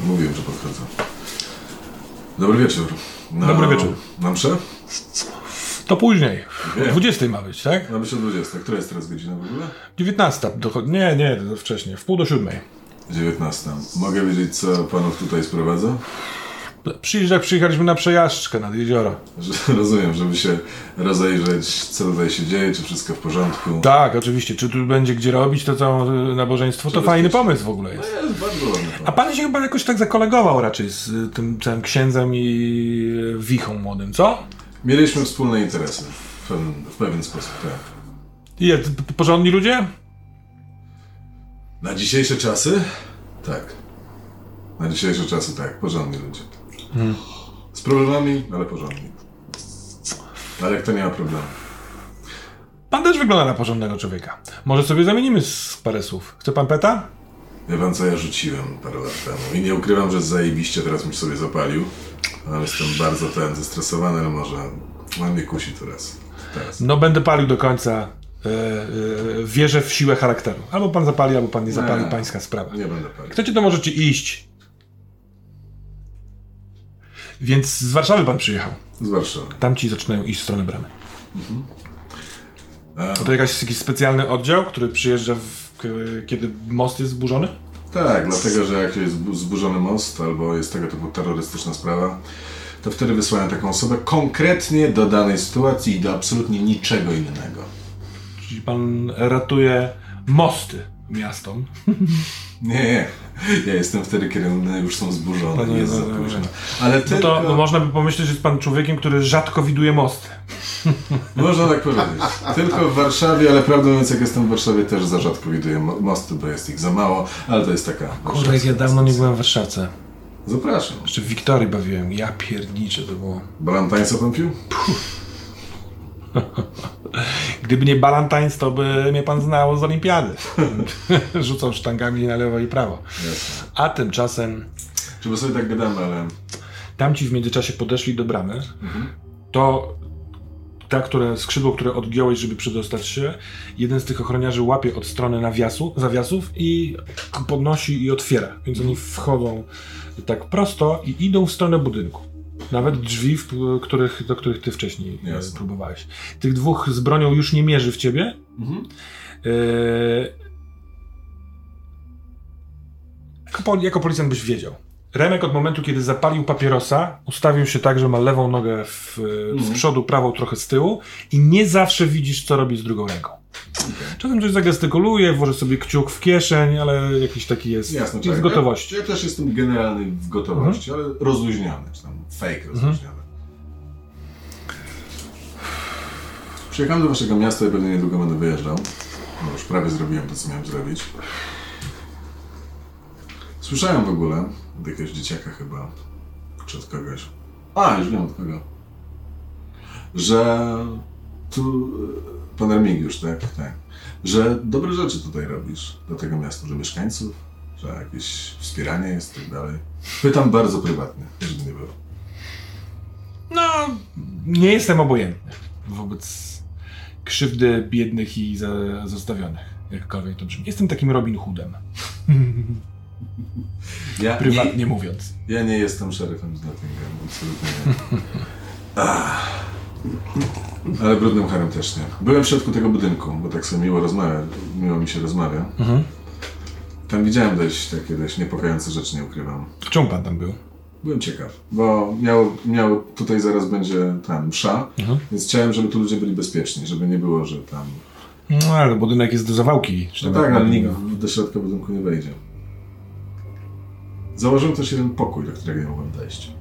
mówiłem, że podchodzę. Dobry wieczór. Na, Dobry wieczór. Na mszę? To później. O 20 ma być, tak? Na mszę 20. Która jest teraz godzina w ogóle? 19 dochodzi. Nie, nie, wcześniej. W pół do siódmej. 19. Mogę wiedzieć, co panów tutaj sprowadza? Przyjeżdża, przyjechaliśmy na przejażdżkę nad jezioro. Że, rozumiem, żeby się rozejrzeć, co tutaj się dzieje, czy wszystko w porządku. Tak, oczywiście. Czy tu będzie gdzie robić to całe nabożeństwo? To fajny pomysł w ogóle jest. To jest bardzo ładny A pan. się chyba jakoś tak zakolegował raczej z y, tym całym księdzem i y, wichą młodym, co? Mieliśmy wspólne interesy. W pewien, w pewien sposób, tak. I jak, porządni ludzie? Na dzisiejsze czasy? Tak. Na dzisiejsze czasy tak, porządni ludzie. Z problemami, ale porządni. Ale kto nie ma problemu? Pan też wygląda na porządnego człowieka. Może sobie zamienimy z parę słów. Chce pan peta? Wie pan co, ja rzuciłem parę lat temu i nie ukrywam, że zajebiście teraz mi sobie zapalił. Ale jestem bardzo ten zestresowany, ale może on mnie kusi teraz. Teraz. No będę palił do końca. E, e, wierzę w siłę charakteru. Albo pan zapali, albo pan nie zapali. Nie. Pańska sprawa. Nie będę palił. Chcecie, to możecie iść. Więc z Warszawy pan przyjechał. Z Warszawy. Tam ci zaczynają iść w stronę bramy. A, To jakaś, jakiś specjalny oddział, który przyjeżdża, w, kiedy most jest zburzony? tak, dlatego, że jak jest zbu- zburzony most albo jest tego typu terrorystyczna sprawa, to wtedy wysyłają taką osobę konkretnie do danej sytuacji i do absolutnie niczego innego. Czyli pan ratuje mosty miastom. Nie, nie. Ja jestem wtedy, kiedy one już są zburzone, Panie, nie jest za no, no, późno. no. Ale No tylko... to no, można by pomyśleć, że jest pan człowiekiem, który rzadko widuje mosty. Można tak powiedzieć. Tylko w Warszawie, ale prawdę mówiąc, jak jestem w Warszawie, też za rzadko widuję mo- mosty, bo jest ich za mało, ale to jest taka... Kurde, ja dawno nie byłem w Warszawce. Zapraszam. Jeszcze w Wiktorii bawiłem. Ja pierniczę to było. Balantańca pan pił? Gdyby nie Ballantines, to by mnie pan znał z olimpiady. Rzucał sztangami na lewo i prawo. Jasne. A tymczasem Żeby sobie tak gadamy, ale... tamci w międzyczasie podeszli do bramy. To ta, które, skrzydło, które odgiąłeś, żeby przedostać się, jeden z tych ochroniarzy łapie od strony nawiasu, zawiasów i podnosi i otwiera. Więc oni wchodzą tak prosto i idą w stronę budynku. Nawet drzwi, których, do których ty wcześniej e, Jasne. próbowałeś. Tych dwóch z bronią już nie mierzy w ciebie. Mhm. E, jako policjant byś wiedział. Remek od momentu, kiedy zapalił papierosa, ustawił się tak, że ma lewą nogę w, z przodu, prawą trochę z tyłu i nie zawsze widzisz, co robi z drugą ręką. Czasem coś zagestykuluje, włoży sobie kciuk w kieszeń, ale jakiś taki jest, Jasne, jest tak. w gotowości. Ja, ja też jestem generalny w gotowości, ale rozluźniony, czy tam fake rozluźniony. Przyjechałem do waszego miasta i pewnie niedługo będę wyjeżdżał. No już prawie zrobiłem to, co miałem zrobić. Słyszałem w ogóle od jakiegoś dzieciaka chyba, czy od kogoś. A, już wiem od kogo. Że tu, pan Remigiusz, tak, tak, że dobre rzeczy tutaj robisz dla tego miasta, dla mieszkańców, że jakieś wspieranie jest i tak dalej. Pytam bardzo prywatnie, żeby nie było. No, nie jestem obojętny wobec krzywdy biednych i zostawionych, jakkolwiek to brzmi. Jestem takim Robin Hoodem, Ja prywatnie nie, mówiąc. ja nie jestem szeryfem z Nottingham, absolutnie nie. Ach. Ale brudnym harem też nie. Byłem w środku tego budynku, bo tak sobie miło rozmawia, miło mi się rozmawia. Mhm. Tam widziałem dość takie dość niepokojące rzeczy, nie ukrywam. Czemu pan tam był? Byłem ciekaw, bo miał, miał tutaj zaraz będzie tam msza, Mhm. więc chciałem, żeby tu ludzie byli bezpieczni, żeby nie było, że tam... No, ale budynek jest do zawałki. No tak, jak ale nikt do środka budynku nie wejdzie. Założyłem też jeden pokój, do którego nie mogłem wejść.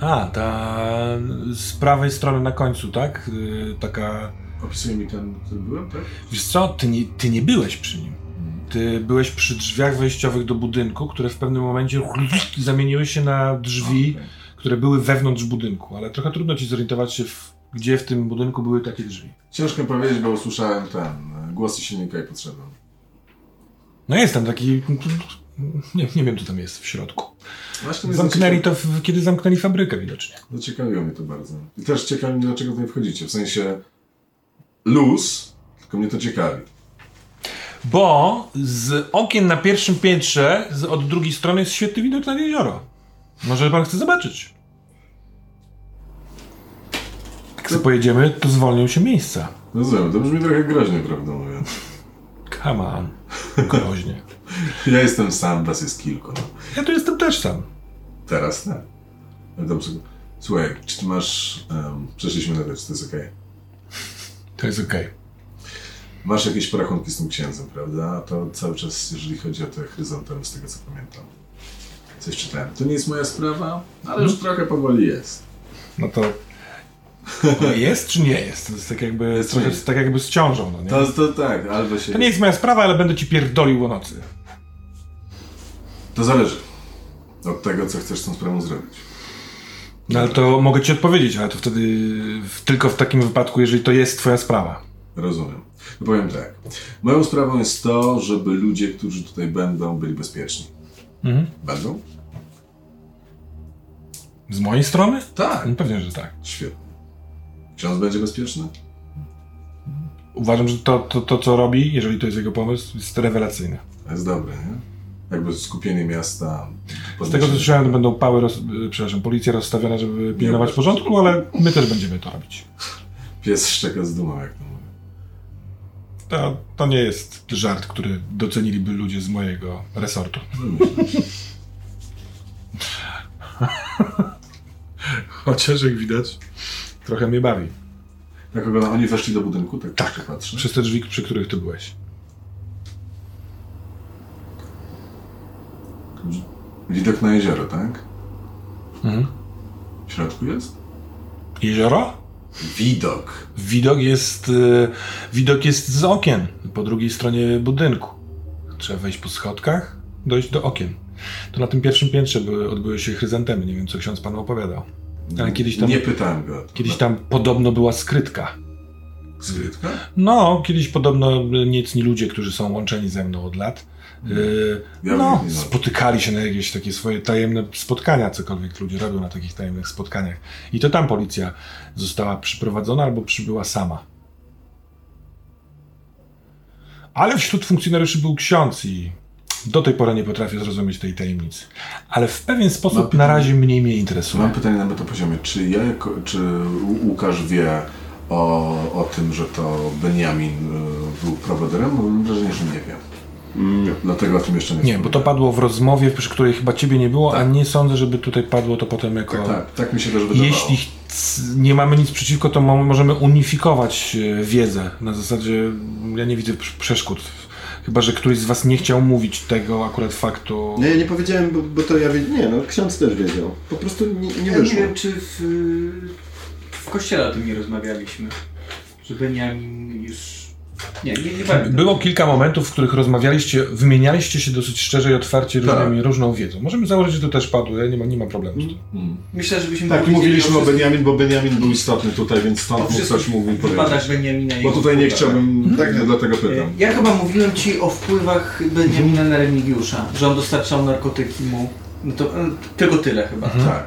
A, ta z prawej strony na końcu, tak? Yy, taka... Opisuje mi ten, który byłem, tak? Wiesz co, ty nie, ty nie byłeś przy nim. Ty byłeś przy drzwiach wejściowych do budynku, które w pewnym momencie zamieniły się na drzwi, Okej. które były wewnątrz budynku, ale trochę trudno ci zorientować się, w, gdzie w tym budynku były takie drzwi. Ciężko powiedzieć, bo usłyszałem ten, głosy silnika i potrzebę. No jest tam taki... Nie, nie wiem, co tam jest w środku. Właśnie Zamknęli to, w, kiedy zamknęli fabrykę widocznie. Zaciekawiło mnie to bardzo. I też ciekawi mnie, dlaczego tutaj wchodzicie. W sensie luz, tylko mnie to ciekawi. Bo z okien na pierwszym piętrze, z, od drugiej strony jest świetny widok na jezioro. Może pan chce zobaczyć. Jak sobie pojedziemy, to zwolnią się miejsca. Rozumiem, to brzmi trochę groźnie, prawdę mówiąc. Come on. Groźnie. Ja jestem sam, was jest kilku. No. Ja tu jestem też sam. Teraz nie. Ale dobrze. Słuchaj, czy ty masz... Um, przeszliśmy na to, czy to jest okej? To jest okej. Masz jakieś porachunki z tym księdzem, prawda? A to cały czas, jeżeli chodzi o te chryzantemy, z tego co pamiętam. Coś czytałem. To nie jest moja sprawa, ale już trochę powoli jest. No to... Jest czy nie jest? To jest tak jakby, Jest trochę, tak jakby z ciążą, no nie? To, to tak, albo się... To nie jest moja sprawa, ale będę ci pierdolił o nocy. To zależy od tego, co chcesz z tą sprawą zrobić. No ale to mogę ci odpowiedzieć, ale to wtedy w, tylko w takim wypadku, jeżeli to jest twoja sprawa. Rozumiem. No powiem tak. Moją sprawą jest to, żeby ludzie, którzy tutaj będą, byli bezpieczni. Mhm. Będą? Z mojej strony? Tak. No pewnie, że tak. Świetnie. Ksiądz będzie bezpieczny? Uważam, że to, to, to co robi, jeżeli to jest jego pomysł, jest rewelacyjne. To jest dobre, nie? Jakby skupienie miasta. Z tego co słyszałem, to będą pały, roz, y, przepraszam, policja rozstawiona, żeby pilnować porządku, ale my też będziemy to robić. Pies szczeka z dumą, jak to mówię. To, to nie jest żart, który doceniliby ludzie z mojego resortu. Chociaż jak widać, trochę mnie bawi. Jak oglądam, oni weszli do budynku, tak, Tak, patrzę. przez te drzwi, przy których ty byłeś. Widok na jezioro, tak? Mhm. W środku jest? Jezioro? Widok. Widok jest, y, widok jest z okien, po drugiej stronie budynku. Trzeba wejść po schodkach, dojść do okien. To na tym pierwszym piętrze były, odbyły się chryzantemy. Nie wiem, co ksiądz panu opowiadał. Ale kiedyś tam, Nie pytałem go. kiedyś tam podobno była skrytka. Skrytka? No, kiedyś podobno niecni ludzie, którzy są łączeni ze mną od lat, yy, Ja no. spotykali się na jakieś takie swoje tajemne spotkania, cokolwiek ludzie robią na takich tajemnych spotkaniach. I to tam policja została przyprowadzona albo przybyła sama. Ale wśród funkcjonariuszy był ksiądz i do tej pory nie potrafię zrozumieć tej tajemnicy. Ale w pewien sposób Mam na razie mniej mnie interesuje. Mam pytanie na metapoziomie. Czy ja, jako, czy Łukasz wie o, o tym, że to Benjamin y, był prowodyrem? Bo Mam wrażenie, że nie wiem. Nie. Dlatego o tym jeszcze nie Nie, bo to padło w rozmowie, przy której chyba ciebie nie było, a nie sądzę, żeby tutaj padło to potem jako... Tak, tak, tak mi się też wydawało. Jeśli nie mamy nic przeciwko, to mo- możemy unifikować e, wiedzę. Na zasadzie ja nie widzę prz- przeszkód. Chyba, że któryś z was nie chciał mówić tego akurat faktu. Nie, ja nie powiedziałem, bo, bo to ja wiedziałem. Nie, no ksiądz też wiedział. Po prostu nie, nie Ja nie wyszło. wiem, czy w, w kościele o tym nie rozmawialiśmy. Że Beniamin już... Nie, nie, nie pamiętam. Było kilka momentów, w których rozmawialiście, wymienialiście się dosyć szczerze i otwarcie Tak. różnymi, różną wiedzą. Możemy założyć, że to też padło, ja nie ma, nie ma problemu z tym. Mm. Myślę, żebyśmy Tak, mówiliśmy o Benjamin, bo Benjamin był istotny tutaj, więc o stąd mógł coś wypadach powiedzieć. Beniamina i Bo tutaj nie chciałbym, tak, dlatego pytam. Ja chyba mówiłem ci o wpływach Benjamina na Remigiusza, że on dostarczał narkotyki mu. No to e, tylko tyle chyba. Tak.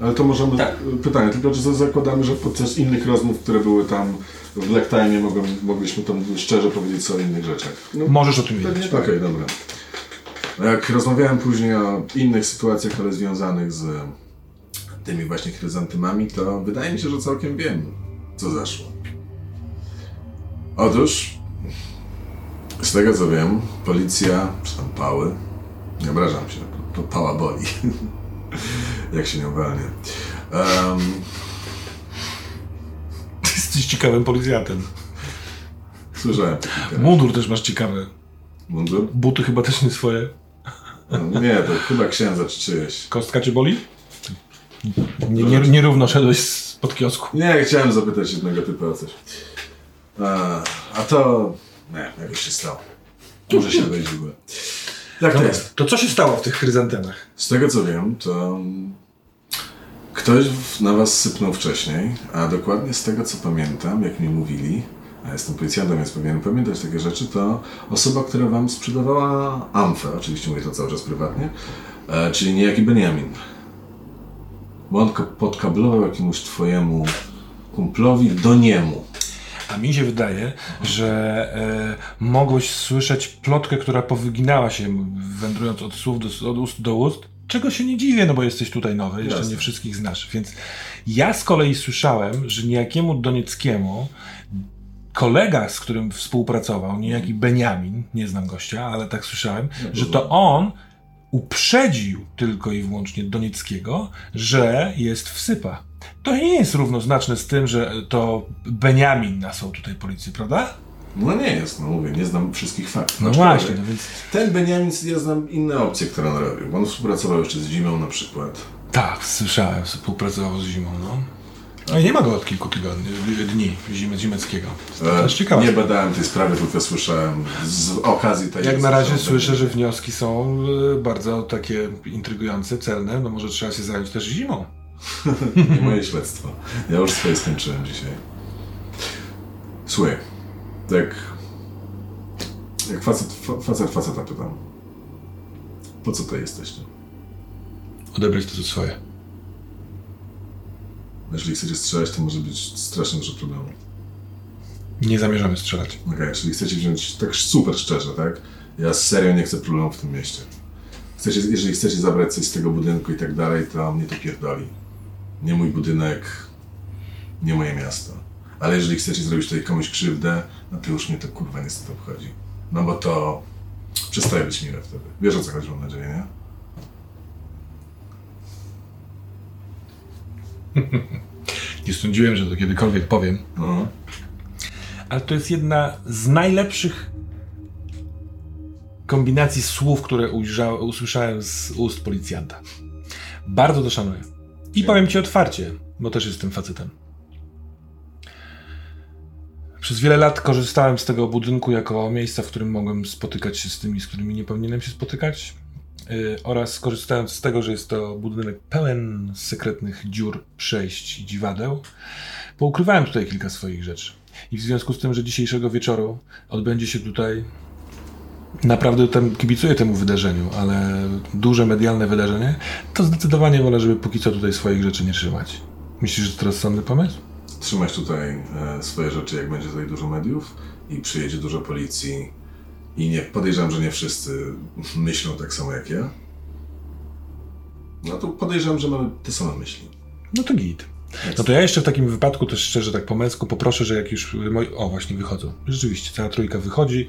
Ale to możemy, Tak. pytanie, tylko czy zakładamy, że podczas innych rozmów, które były tam w Black Time, mogą, mogliśmy tam szczerze powiedzieć o innych rzeczach. No, Możesz o tym wiedzieć. tak. Okej, dobra. No Jak rozmawiałem później o innych sytuacjach, ale związanych z tymi właśnie chryzantymami, to wydaje mi się, że całkiem wiem, co zaszło. Otóż, z tego co wiem, policja, czy tam pały, nie obrażam się, to pała boli, jak się nie walnie. Um, Jesteś ciekawym policjantem. słyszałem. Mundur też masz ciekawy. Mundur? Buty chyba też nie swoje. No, nie, to chyba księdza czy czyjeś. Kostka cię boli? Nie, nie, nierówno szedłeś spod kiosku. Nie, chciałem zapytać jednego typa o coś. A, a to... Nie, jakoś się stało. Może się wejść w ogóle. Tak to jest. To co się stało w tych chryzantemach? Z tego co wiem, to ktoś na was sypnął wcześniej, a dokładnie z tego co pamiętam, jak mi mówili, a jestem policjantem, więc powinienem pamiętać takie rzeczy, to osoba, która wam sprzedawała amfę, oczywiście mówię to cały czas prywatnie, e, czyli niejaki Beniamin. Bo on podkablował jakiemuś twojemu kumplowi do niemu. A mi się wydaje, że e, mogłeś słyszeć plotkę, która powyginała się, wędrując od słów do, od ust do ust. Czego się nie dziwię, no bo jesteś tutaj nowy, jeszcze Jasne. nie wszystkich znasz. Więc ja z kolei słyszałem, że niejakiemu Donieckiemu kolega, z którym współpracował, niejaki Beniamin, nie znam gościa, ale tak słyszałem, że to on uprzedził tylko i wyłącznie Donieckiego, że jest wsypa. To nie jest równoznaczne z tym, że to Beniamin nasłał tutaj policję, prawda? No nie jest, no mówię, nie znam wszystkich faktów. No Aczkolwiek właśnie, no więc Ten Beniamin, ja znam inne opcje, które on robił. On współpracował jeszcze z Zimą na przykład. tak, słyszałem, współpracował z zimą, no. No i nie ma go od kilku tygodni, dni zimy, zimeckiego. To E, jest ciekawe. Nie badałem tej sprawy, tylko słyszałem z okazji tej... Jak na razie słyszę, że wnioski są e, bardzo takie intrygujące, celne, no może trzeba się zająć też zimą. Nie moje śledztwo. Ja już swoje skończyłem dzisiaj. Słuchaj, tak... Jak facet, fa- facet faceta pytam. Po co tutaj jesteście? Odebrać to za swoje. Jeżeli chcecie strzelać, to może być strasznie dużo problemu. Nie zamierzamy strzelać. Okej, czyli chcecie wziąć tak super szczerze, tak? Ja serio nie chcę problemów w tym mieście. Chcecie, jeżeli chcecie zabrać coś z tego budynku i tak dalej, to mnie to pierdoli. Nie mój budynek, nie moje miasto. Ale jeżeli chcecie zrobić tutaj komuś krzywdę, no to już mnie to kurwa niestety obchodzi. No bo to przestaje być miłe wtedy. Wiesz o co chodzi, mam nadzieję, nie? Nie sądziłem, że to kiedykolwiek powiem. No. Ale to jest jedna z najlepszych kombinacji słów, które usłyszałem z ust policjanta. Bardzo to szanuję. I powiem ci otwarcie, bo też jestem facetem. Przez wiele lat korzystałem z tego budynku jako miejsca, w którym mogłem spotykać się z tymi, z którymi nie powinienem się spotykać. Yy, oraz korzystając z tego, że jest to budynek pełen sekretnych dziur, przejść i dziwadeł, poukrywałem tutaj kilka swoich rzeczy. I w związku z tym, że dzisiejszego wieczoru odbędzie się tutaj naprawdę tem, kibicuję temu wydarzeniu, ale duże medialne wydarzenie, to zdecydowanie wolę, żeby póki co tutaj swoich rzeczy nie trzymać. Myślisz, że to rozsądny pomysł? Trzymać tutaj e, swoje rzeczy, jak będzie tutaj dużo mediów i przyjedzie dużo policji. I nie podejrzewam, że nie wszyscy myślą tak samo jak ja. No to podejrzewam, że mamy te same myśli. No to git. No to ja jeszcze w takim wypadku też szczerze tak po męsku poproszę, że jak już moi... O, właśnie wychodzą. Rzeczywiście, cała trójka wychodzi.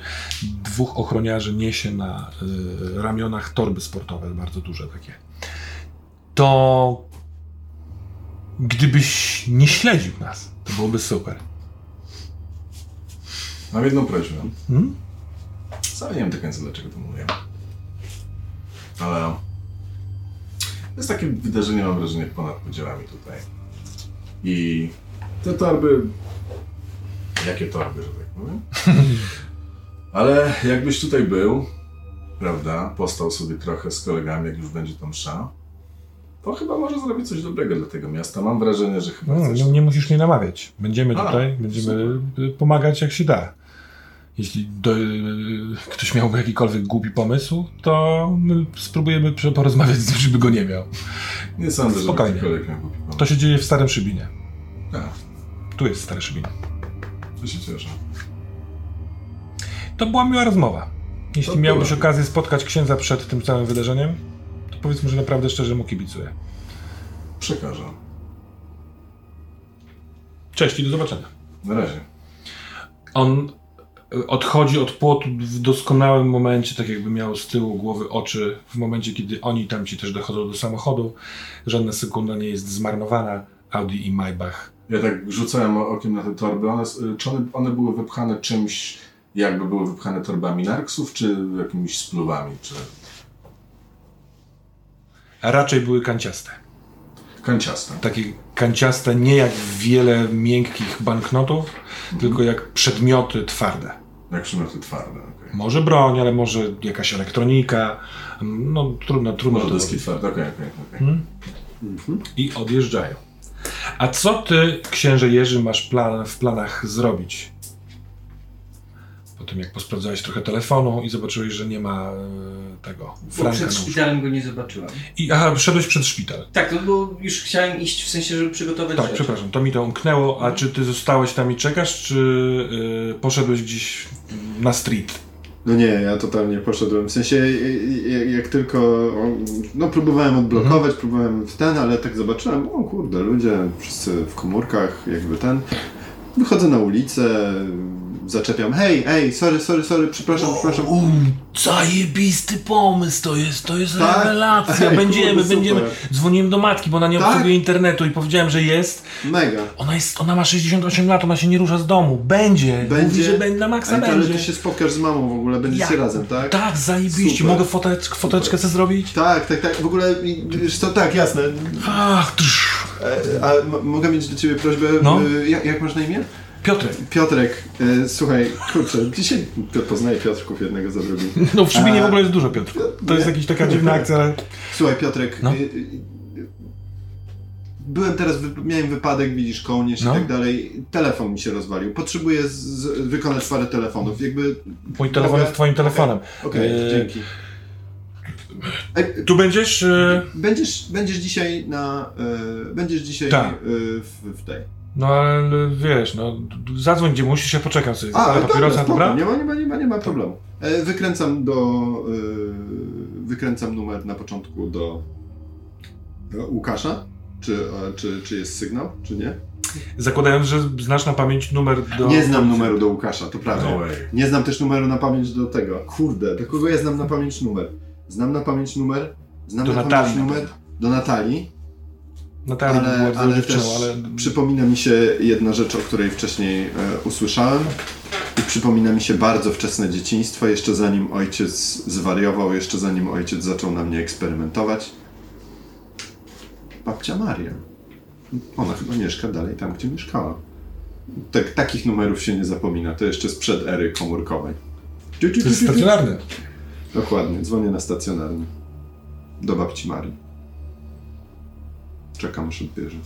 Dwóch ochroniarzy niesie na y, ramionach torby sportowe, bardzo duże takie. To gdybyś nie śledził nas, to byłoby super. Mam jedną prośbę. Hmm? Sam nie wiem do końca dlaczego to mówię. Ale to jest takie wydarzenie, mam wrażenie, ponad podziałami tutaj. I te torby... Jakie torby, że tak powiem? Ale jakbyś tutaj był, prawda, postał sobie trochę z kolegami, jak już będzie tam msza, to chyba może zrobić coś dobrego dla tego miasta. Mam wrażenie, że chyba No, nie, nie musisz mnie namawiać. Będziemy A, tutaj, będziemy y, pomagać jak się da. Jeśli do, y, ktoś miałby jakikolwiek głupi pomysł, to my spróbujemy porozmawiać z nim, żeby go nie miał. Nie sądzę, Spokojnie. ktokolwiek miał głupi pomysł. To się dzieje w Starym Szybinie. Tak, Tu jest Stary Szybin. to się cieszę. To była miła rozmowa. Jeśli To miałbyś była. okazję spotkać księdza przed tym całym wydarzeniem, powiedzmy, że naprawdę szczerze mu kibicuję. Przekażę. Cześć i do zobaczenia. Na razie. On y, odchodzi od płotu w doskonałym momencie, tak jakby miał z tyłu głowy oczy, w momencie, kiedy oni tam ci też dochodzą do samochodu. Żadna sekunda nie jest zmarnowana. Audi i Maybach. Ja tak rzucałem okiem na te torby. One, s- czy one, one były wypchane czymś, jakby były wypchane torbami narksów, czy jakimiś spluwami, czy raczej były kanciaste. kanciaste. Takie kanciaste nie jak wiele miękkich banknotów, tylko jak przedmioty twarde. Jak przymioty twarde. okej. Może broń, ale może jakaś elektronika. No trudno, trudno Może to deski twarde, okej, okej, okej. I odjeżdżają. A co ty, księże Jerzy, masz plan, w planach zrobić? Po tym, jak posprawdzałeś trochę telefonu i zobaczyłeś, że nie ma e, tego Bo Franka przed na łóżku. szpitalem go nie zobaczyłem. I aha, szedłeś przed szpital. Tak, to bo już chciałem iść w sensie, żeby przygotować Tak, rzeczy. przepraszam, to mi to umknęło. A czy ty zostałeś tam i czekasz, czy y, poszedłeś gdzieś na street? No nie, ja totalnie poszedłem. W sensie, y, y, jak tylko. No, próbowałem odblokować, próbowałem w ten, ale tak zobaczyłem, o kurde, ludzie wszyscy w komórkach, jakby ten. Wychodzę na ulicę, zaczepiam, hej, hej, sorry, sorry, sorry, przepraszam, przepraszam. Um, zajebisty pomysł to jest, to jest Tak? rewelacja. Ej, Będziemy, kurde, będziemy. Dzwoniłem do matki, bo ona nie Tak? obsługuje internetu i powiedziałem, że jest. Mega. Ona jest, ona ma 68 lat, ona się nie rusza z domu. Będzie. Będzie. Mówi, że będzie na maksa Ej, to, ale będzie. ty się spotkasz z mamą w ogóle, będziecie Jak? razem, tak? Tak, zajebiście. Super. Mogę foteczkę, foteczkę sobie zrobić? Tak, tak, tak. W ogóle, wiesz co, tak, jasne. Ach. E, A m- mogę mieć do ciebie prośbę, No. e, jak, jak masz na imię? Piotrek. Piotrek, e, słuchaj, kurczę, dzisiaj poznaję Piotrków jednego za drugim. No w Szybinie A- w ogóle jest dużo Piotr. To jest jakaś taka dziwna akcja, ale... Słuchaj, Piotrek, No. y, y, byłem teraz, miałem wypadek, widzisz, kołnierz No. i tak dalej. Telefon mi się rozwalił. Potrzebuję z, z, wykonać parę telefonów. Jakby. Mój telefon Mogę? jest twoim telefonem. Okej, Eee, dzięki. Ej, Tu będziesz... e, będziesz, będziesz dzisiaj na. E, będziesz dzisiaj Tak. e, w, w tej. No ale wiesz, no zadzwoń gdzie musisz, ja poczekam sobie. A, Ale papierosa, dobra? Nie ma, nie ma, nie ma, nie ma problemu. E, wykręcam do. E, wykręcam numer na początku do, do Łukasza. Czy, e, czy, czy jest sygnał, czy nie? Zakładając, że znasz na pamięć numer do... Nie znam numeru do Łukasza, to prawda. No. Nie znam też numeru na pamięć do tego. Kurde, do kogo ja znam na pamięć numer? Znam na pamięć numer? Znam Do na Natalii pamięć numer? Do Natalii. Natalii by Ale, była ale dziewczyną, ale... przypomina mi się jedna rzecz, o której wcześniej e, usłyszałem. I przypomina mi się bardzo wczesne dzieciństwo, jeszcze zanim ojciec zwariował, jeszcze zanim ojciec zaczął na mnie eksperymentować. Babcia Maria. Ona chyba mieszka dalej tam, gdzie mieszkała. Tak, takich numerów się nie zapomina. To jeszcze sprzed ery komórkowej. To jest stacjonarny. Dokładnie, dzwonię na stacjonarny. Do babci Marii. Czekam aż odbierze.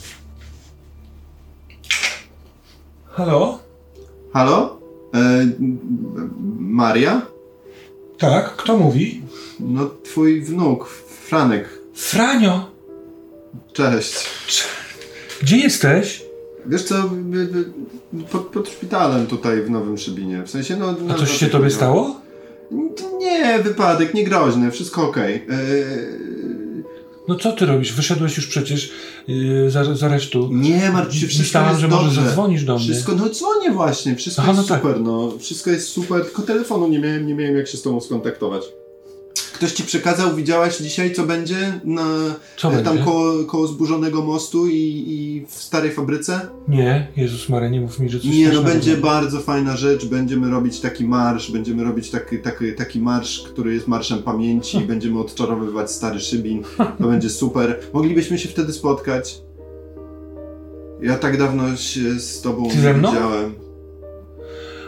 Halo? Halo? E, Maria? Tak, kto mówi? No twój wnuk, Franek. Franio! Cześć. Gdzie jesteś? Wiesz co, pod, pod szpitalem tutaj w Nowym Szybinie. W sensie, no... A coś się tobie stało? Nie, wypadek, nie groźny, wszystko okej. E, No co ty robisz? Wyszedłeś już przecież yy, za, z aresztu. Nie martw się, wszystko Myślałam, jest że może dobrze. zadzwonisz do mnie. Wszystko, no dzwonię właśnie, wszystko Aha, jest no tak. super, no. Wszystko jest super, tylko telefonu nie miałem, nie miałem jak się z tobą skontaktować. Ktoś ci przekazał, widziałaś dzisiaj, co będzie na, Co e, tam będzie? koło, koło zburzonego mostu i, i w starej fabryce? Nie, Jezus Maria, nie mów mi, że coś Nie, no będzie bardzo fajna rzecz, będziemy robić taki marsz, będziemy robić taki, taki, taki marsz, który jest marszem pamięci, będziemy odczarowywać stary Szybin, to będzie super. Moglibyśmy się wtedy spotkać. Ja tak dawno się z tobą Ty nie widziałem.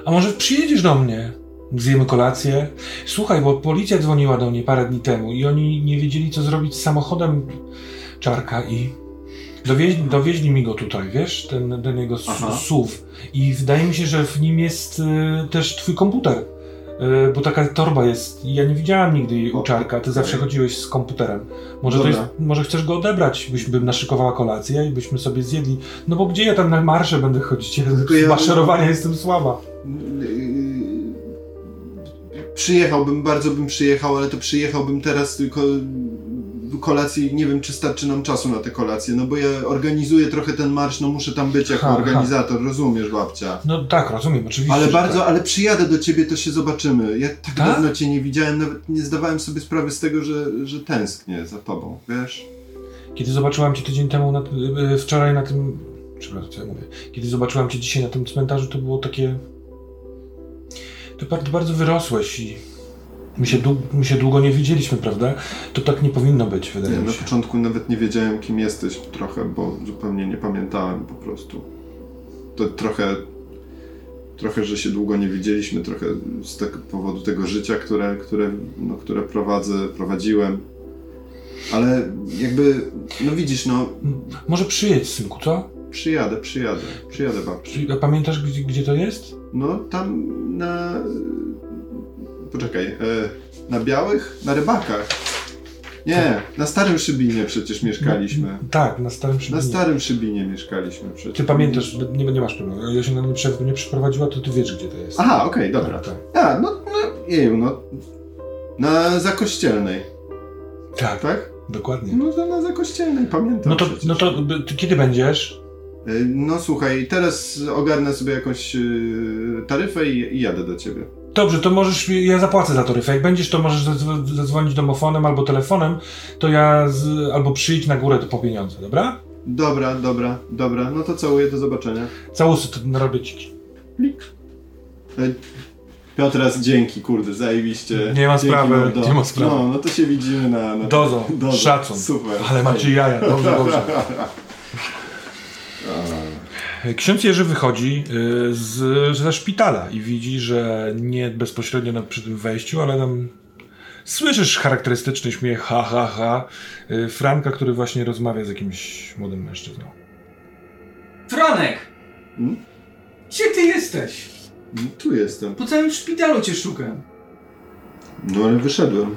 A może przyjedziesz do mnie? Zjemy kolację? Słuchaj, bo policja dzwoniła do mnie parę dni temu i oni nie wiedzieli, co zrobić z samochodem Czarka i dowieźli, dowieźli mi go tutaj, wiesz, ten, ten jego Aha. SUV. I wydaje mi się, że w nim jest y, też twój komputer. Y, bo taka torba jest. Ja nie widziałam nigdy jej u O, Czarka. Ty zawsze chodziłeś z komputerem. Może, to jest, może chcesz go odebrać, byś bym naszykowała kolację i byśmy sobie zjedli. No bo gdzie ja tam na marsze będę chodzić? Ja To ja- maszerowania jestem słaba. Przyjechałbym, bardzo bym przyjechał, ale to przyjechałbym teraz tylko kolacji, nie wiem czy starczy nam czasu na tę kolację, no bo ja organizuję trochę ten marsz, no muszę tam być jako Ha, ha. organizator, rozumiesz babcia. No tak, rozumiem, oczywiście. Ale bardzo, tak. ale przyjadę do ciebie, to się zobaczymy. Ja tak, Tak? dawno cię nie widziałem, nawet nie zdawałem sobie sprawy z tego, że, że tęsknię za tobą, wiesz? Kiedy zobaczyłam cię tydzień temu, na, y, wczoraj na tym. Przepraszam, co ja mówię. Kiedy zobaczyłam cię dzisiaj na tym cmentarzu, to było takie. To bardzo, bardzo wyrosłeś i. My się, dłu- my się długo nie widzieliśmy, prawda? To tak nie powinno być, wydaje Nie, mi na się. początku nawet nie wiedziałem, kim jesteś trochę, bo zupełnie nie pamiętałem po prostu. To trochę, trochę, że się długo nie widzieliśmy, trochę z tego powodu tego życia, które, które, no, które prowadzę, prowadziłem. Ale jakby, no widzisz, no Może przyjedź, synku, co? Przyjadę, przyjadę, przyjadę babci. Pamiętasz, gdzie, gdzie to jest? No tam na... Poczekaj, e, na Białych? Na Rybakach. Nie, na Starym Szybinie przecież mieszkaliśmy. Tak, na Starym Na Szybinie. Starym Szybinie mieszkaliśmy przecież. Ty pamiętasz, nie, nie masz problemu. Ja się na mnie nie przeprowadziła, to ty wiesz, gdzie to jest. Aha, okej, dobra. Tak, A, no, no, jeju, no. Na Zakościelnej, tak, tak? dokładnie. No to na Zakościelnej, pamiętam No to, przecież. no to kiedy będziesz? Y, No słuchaj, teraz ogarnę sobie jakąś y, taryfę i, i jadę do ciebie. Dobrze, to możesz, ja zapłacę za taryfę. Jak będziesz, to możesz zadzwo- zadzwonić domofonem albo telefonem, to ja z, albo przyjdź na górę to po pieniądze, dobra? Dobra, dobra, dobra, no to całuję, do zobaczenia. Całusy, to narobię ci. Y, Piotras, dzięki, kurde, zajebiście. Nie ma Dzięki, sprawy, mordo. nie ma sprawy. No, no to się widzimy na... na... Dozo, Dozo. szacun. Super. Ale macie jaja, dobrze, dobrze. Ksiądz Jerzy wychodzi y, z, ze szpitala i widzi, że nie bezpośrednio na, przy tym wejściu, ale tam słyszysz charakterystyczny śmiech, ha, ha, ha, y, Franka, który właśnie rozmawia z jakimś młodym mężczyzną. Franek! Hmm? Gdzie ty jesteś? No, tu jestem. Po całym szpitalu cię szukam. No ale wyszedłem.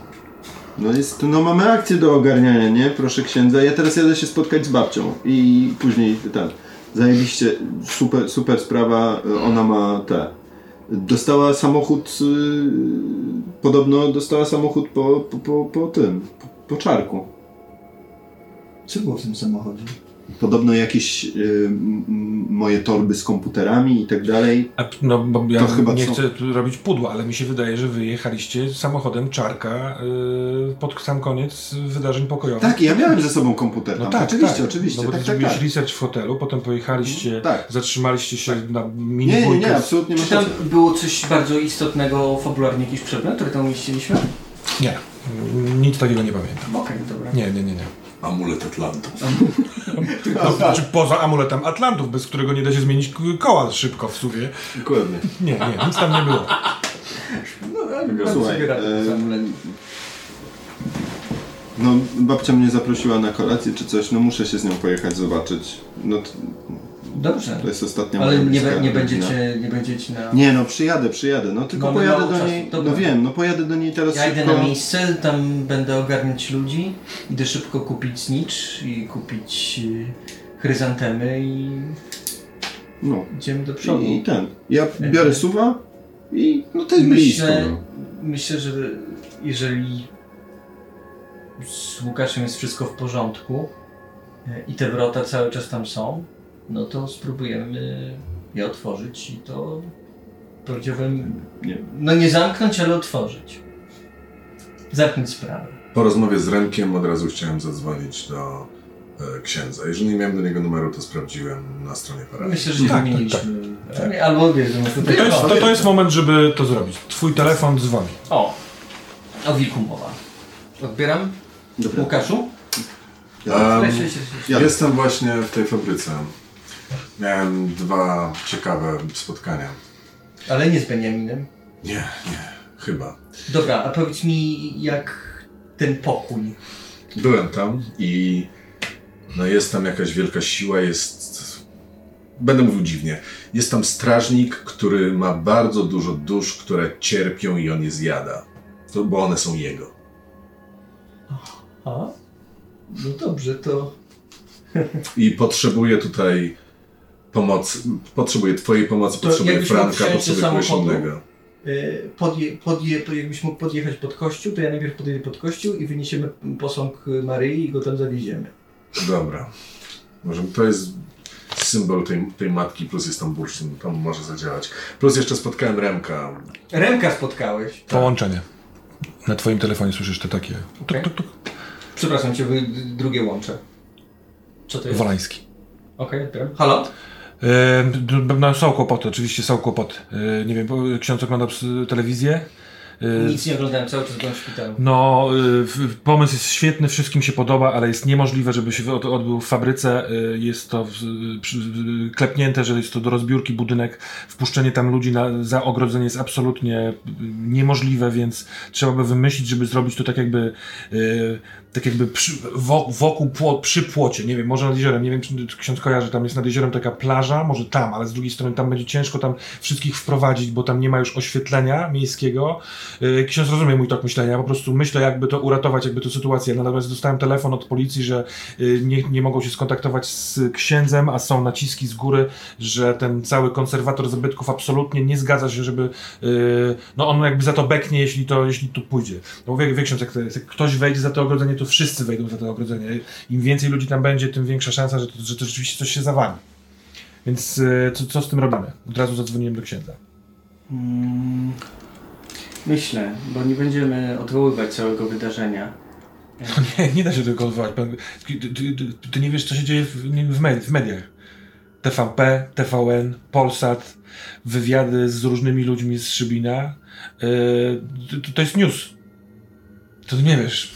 No jest, no mamy akcję do ogarniania, nie? Proszę księdza. Ja teraz jadę się spotkać z babcią i później ten. Zajebiście, super, super sprawa, ona ma te. Dostała samochód, y, podobno dostała samochód po, po, po, po tym, po, po czarku. Co było w tym samochodzie? Podobno jakieś y, moje torby z komputerami i tak dalej. A, no, bo ja To chyba nie co? chcę tu robić pudła, ale mi się wydaje, że wyjechaliście samochodem Czarka y, pod sam koniec wydarzeń pokojowych. Tak, ja miałem ze sobą komputer No tam. tak, oczywiście, tak. oczywiście. No bo tak, ty tak, zrobiłeś tak. research w hotelu, potem pojechaliście, Tak. zatrzymaliście się na mini Nie, nie, nie, absolutnie Czy tam było coś bardzo istotnego, fabularnie jakiś przedmiot, który tam umieściliśmy? Nie, nic takiego nie pamiętam. Okej, dobra. Nie, nie, nie, nie. Amulet Atlantu. No, znaczy poza amuletem Atlantów, bez którego nie da się zmienić koła szybko w sumie. Dokładnie. Nie, nie, nic tam nie było. No, Słuchaj, e. No, babcia mnie zaprosiła na kolację czy coś, no muszę się z nią pojechać zobaczyć. No to, Dobrze. to jest ostatnia Ale nie, be- nie, będziecie, nie będziecie na... Nie no, przyjadę, przyjadę. No tylko Mamy pojadę mało do niej. dobra. No wiem, no pojadę do niej teraz Ja idę szybko. na miejsce, tam będę ogarniać ludzi, idę szybko kupić znicz i kupić y, chryzantemy i No. idziemy do przodu. I, I ten. Ja biorę suwa i no to jest blisko. Myślę, No. myślę, że jeżeli z Łukaszem jest wszystko w porządku e, i te wrota cały czas tam są, no to spróbujemy je otworzyć i to powiedziałbym, Nie. no nie zamknąć, ale otworzyć. Zamknąć sprawę. Po rozmowie z Remkiem od razu chciałem zadzwonić do e, księdza. Jeżeli nie miałem do niego numeru, to sprawdziłem na stronie parafii. Myślę, że Tak, wymieniliśmy. Albo wiesz, że To jest, to, to jest moment, żeby to zrobić. Twój telefon dzwoni. O, o wilku mowa. Odbieram. Dobra. Łukaszu? Ja, weź. Ja- Jestem właśnie w tej fabryce. Miałem dwa ciekawe spotkania. Ale nie z Beniaminem. Nie, nie, chyba. Dobra, a powiedz mi, jak ten pokój. Byłem tam i no jest tam jakaś wielka siła, jest... Będę mówił dziwnie. Jest tam strażnik, który ma bardzo dużo dusz, które cierpią i on je zjada. To, bo one są jego. A? No dobrze, to. I potrzebuje tutaj pomocy. Potrzebuje twojej pomocy, To mógł Franka, potrzebuje kogoś innego. e, Podje, podje, to jakbyś mógł podjechać pod kościół, to ja najpierw podjedę pod kościół i wyniesiemy posąg Maryi i go tam zawieziemy. Dobra. Może to jest symbol tej, tej matki, plus jest tam bursztyn, tam może zadziałać. Plus jeszcze spotkałem Remka. Remka spotkałeś. Połączenie. Na twoim telefonie słyszysz te takie. Okej. Tuk, tuk, tuk. Przepraszam cię, drugie łącze. Co to jest? Wolański. Okej, odbieram. Halo? E, no, są kłopoty, oczywiście są kłopoty. E, nie wiem, ksiądz ogląda ps- telewizję. E, Nic nie oglądałem, cały czas byłem w szpitalu. No, w- pomysł jest świetny, wszystkim się podoba, ale jest niemożliwe, żeby się od- odbył w fabryce. Jest to klepnięte, że jest to do rozbiórki budynek. Wpuszczenie tam ludzi na, za ogrodzenie jest absolutnie niemożliwe, więc trzeba by wymyślić, żeby zrobić to tak jakby, tak jakby przy, wo, wokół, przy płocie. Nie wiem, może nad jeziorem. Nie wiem, czy ksiądz kojarzy, tam jest nad jeziorem taka plaża, może tam, ale z drugiej strony tam będzie ciężko tam wszystkich wprowadzić, bo tam nie ma już oświetlenia miejskiego. Y, Ksiądz rozumie mój tok myślenia, po prostu myślę, jakby to uratować, jakby to sytuację. Natomiast dostałem telefon od policji, że y, nie, nie mogą się skontaktować z księdzem, a są naciski z góry, że ten cały konserwator zabytków absolutnie nie zgadza się, żeby. y, No on jakby za to beknie, jeśli to, jeśli tu pójdzie. No wie, wie ksiądz, jak, to jak ktoś wejdzie za to ogrodzenie, to wszyscy wejdą za to ogrodzenie. Im więcej ludzi tam będzie, tym większa szansa, że to, że to rzeczywiście coś się zawali. Więc y, co, co z tym robimy? Od razu zadzwoniłem do księdza. Mm, myślę, bo nie będziemy odwoływać całego wydarzenia. Nie, nie da się tego odwołać. Pan- Ty, ty, ty, ty nie wiesz, co się dzieje w, w, med, w mediach. TVP, TVN, Polsat, wywiady z różnymi ludźmi z Szybina. Yy, to, to jest news. To ty nie wiesz.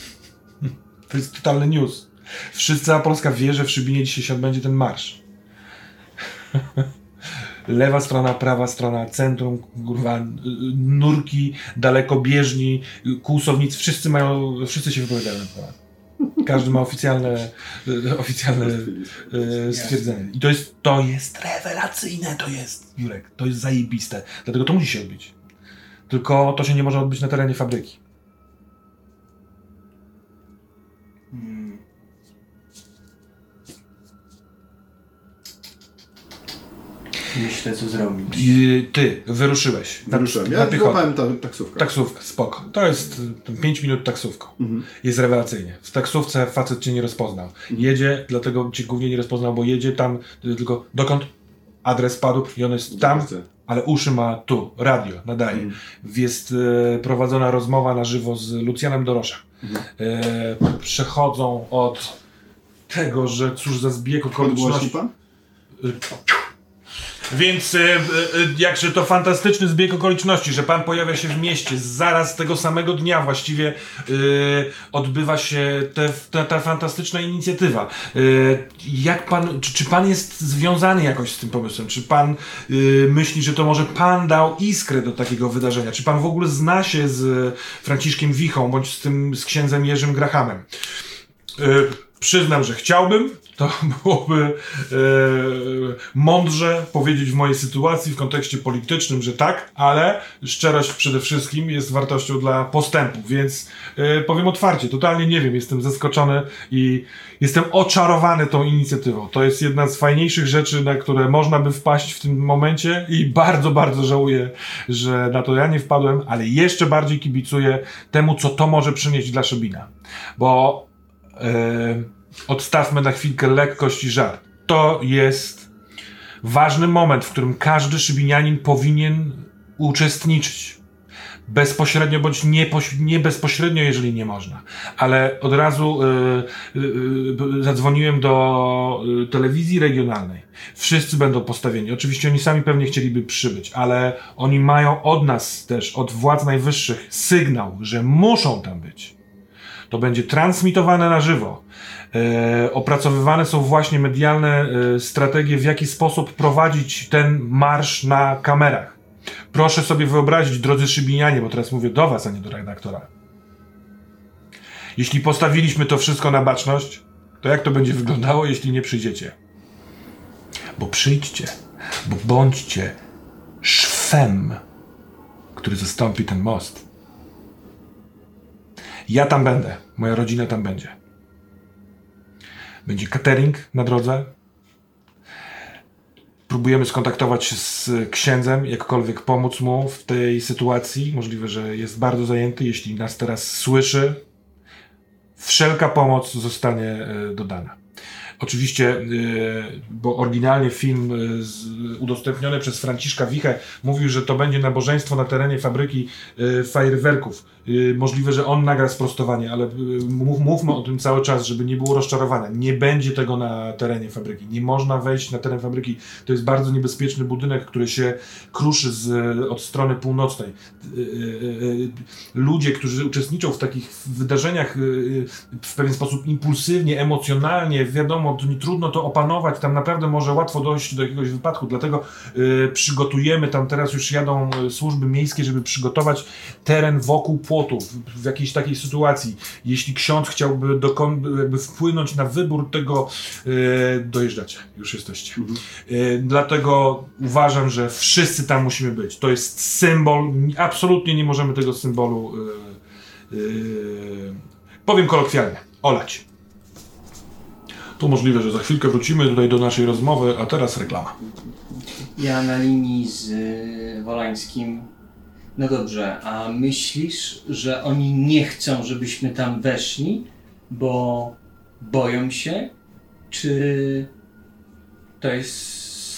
To jest totalny news. Wszyscy, cała Polska wie, że w Szybinie dzisiaj się odbędzie ten marsz. Lewa strona, prawa strona, centrum, kurwa, nurki, dalekobieżni, kłusownicy, wszyscy mają, wszyscy się wypowiadają na temat. Każdy ma oficjalne, y, oficjalne y, stwierdzenie. I to jest, to jest rewelacyjne, to jest, Jurek, to jest zajebiste. Dlatego to musi się odbyć. Tylko to się nie może odbyć na terenie fabryki. Hmm. Myślę, co zrobić. I ty wyruszyłeś. Wyruszyłem. na Ja złapałem ta, taksówkę. Taksówka, spoko. To jest 5 minut taksówką. Mhm. Jest rewelacyjnie. W taksówce facet cię nie rozpoznał. Jedzie, dlatego cię głównie nie rozpoznał, bo jedzie tam, y, tylko dokąd? Adres padł i on jest tam, ale uszy ma tu, radio, nadaje. Jest e, prowadzona rozmowa na żywo z Lucjanem Doroszem. E, przechodzą od tego, że cóż za zbieg okoliczności. pan? Więc e, e, jakże to fantastyczny zbieg okoliczności, że pan pojawia się w mieście, zaraz tego samego dnia właściwie e, odbywa się te, ta, ta fantastyczna inicjatywa. Jak pan, czy, czy pan jest związany jakoś z tym pomysłem? Czy pan myśli, że to może pan dał iskrę do takiego wydarzenia? Czy pan w ogóle zna się z Franciszkiem Wichą, bądź z tym, z księdzem Jerzym Grahamem? Przyznam, że chciałbym. To byłoby e, mądrze powiedzieć w mojej sytuacji, w kontekście politycznym, że tak, ale szczerość przede wszystkim jest wartością dla postępu, więc e, powiem otwarcie, totalnie nie wiem, jestem zaskoczony i jestem oczarowany tą inicjatywą. To jest jedna z fajniejszych rzeczy, na które można by wpaść w tym momencie i bardzo, bardzo żałuję, że na to ja nie wpadłem, ale jeszcze bardziej kibicuję temu, co to może przynieść dla Szybina. Bo odstawmy na chwilkę lekkość i żart. To jest ważny moment, w którym każdy szybinianin powinien uczestniczyć. Bezpośrednio bądź nie, nie bezpośrednio, jeżeli nie można. Ale od razu y, y, y, zadzwoniłem do telewizji regionalnej. Wszyscy będą postawieni. Oczywiście oni sami pewnie chcieliby przybyć, ale oni mają od nas też, od władz najwyższych, sygnał, że muszą tam być. To będzie transmitowane na żywo. E, opracowywane są właśnie medialne e, strategie, w jaki sposób prowadzić ten marsz na kamerach. Proszę sobie wyobrazić, drodzy szybinianie, bo teraz mówię do was, a nie do redaktora. Jeśli postawiliśmy to wszystko na baczność, to jak to będzie wyglądało, jeśli nie przyjdziecie? Bo przyjdźcie, bo bądźcie szwem, który zastąpi ten most. Ja tam będę, moja rodzina tam będzie. Będzie catering na drodze. Próbujemy skontaktować się z księdzem, jakkolwiek pomóc mu w tej sytuacji. Możliwe, że jest bardzo zajęty. Jeśli nas teraz słyszy, wszelka pomoc zostanie e, dodana. Oczywiście, e, bo oryginalnie film e, udostępniony przez Franciszka Wichę mówił, że to będzie nabożeństwo na terenie fabryki e, fajerwerków. Możliwe, że on nagra sprostowanie, ale mów, mówmy o tym cały czas, żeby nie było rozczarowania. Nie będzie tego na terenie fabryki. Nie można wejść na teren fabryki. To jest bardzo niebezpieczny budynek, który się kruszy z, od strony północnej. Ludzie, którzy uczestniczą w takich wydarzeniach w pewien sposób impulsywnie, emocjonalnie, wiadomo, to nie trudno to opanować, tam naprawdę może łatwo dojść do jakiegoś wypadku, dlatego e, przygotujemy, tam teraz już jadą e, służby miejskie, żeby przygotować teren wokół płotu, w, jakiejś takiej sytuacji. Jeśli ksiądz chciałby jakby wpłynąć na wybór tego, e, dojeżdżacie, już jesteście. E, dlatego uważam, że wszyscy tam musimy być. To jest symbol, absolutnie nie możemy tego symbolu, e, e, powiem kolokwialnie, olać. To możliwe, że za chwilkę wrócimy tutaj do naszej rozmowy, a teraz reklama. Ja na linii z y, Wolańskim. No dobrze, a myślisz, że oni nie chcą, żebyśmy tam weszli, bo boją się? Czy to jest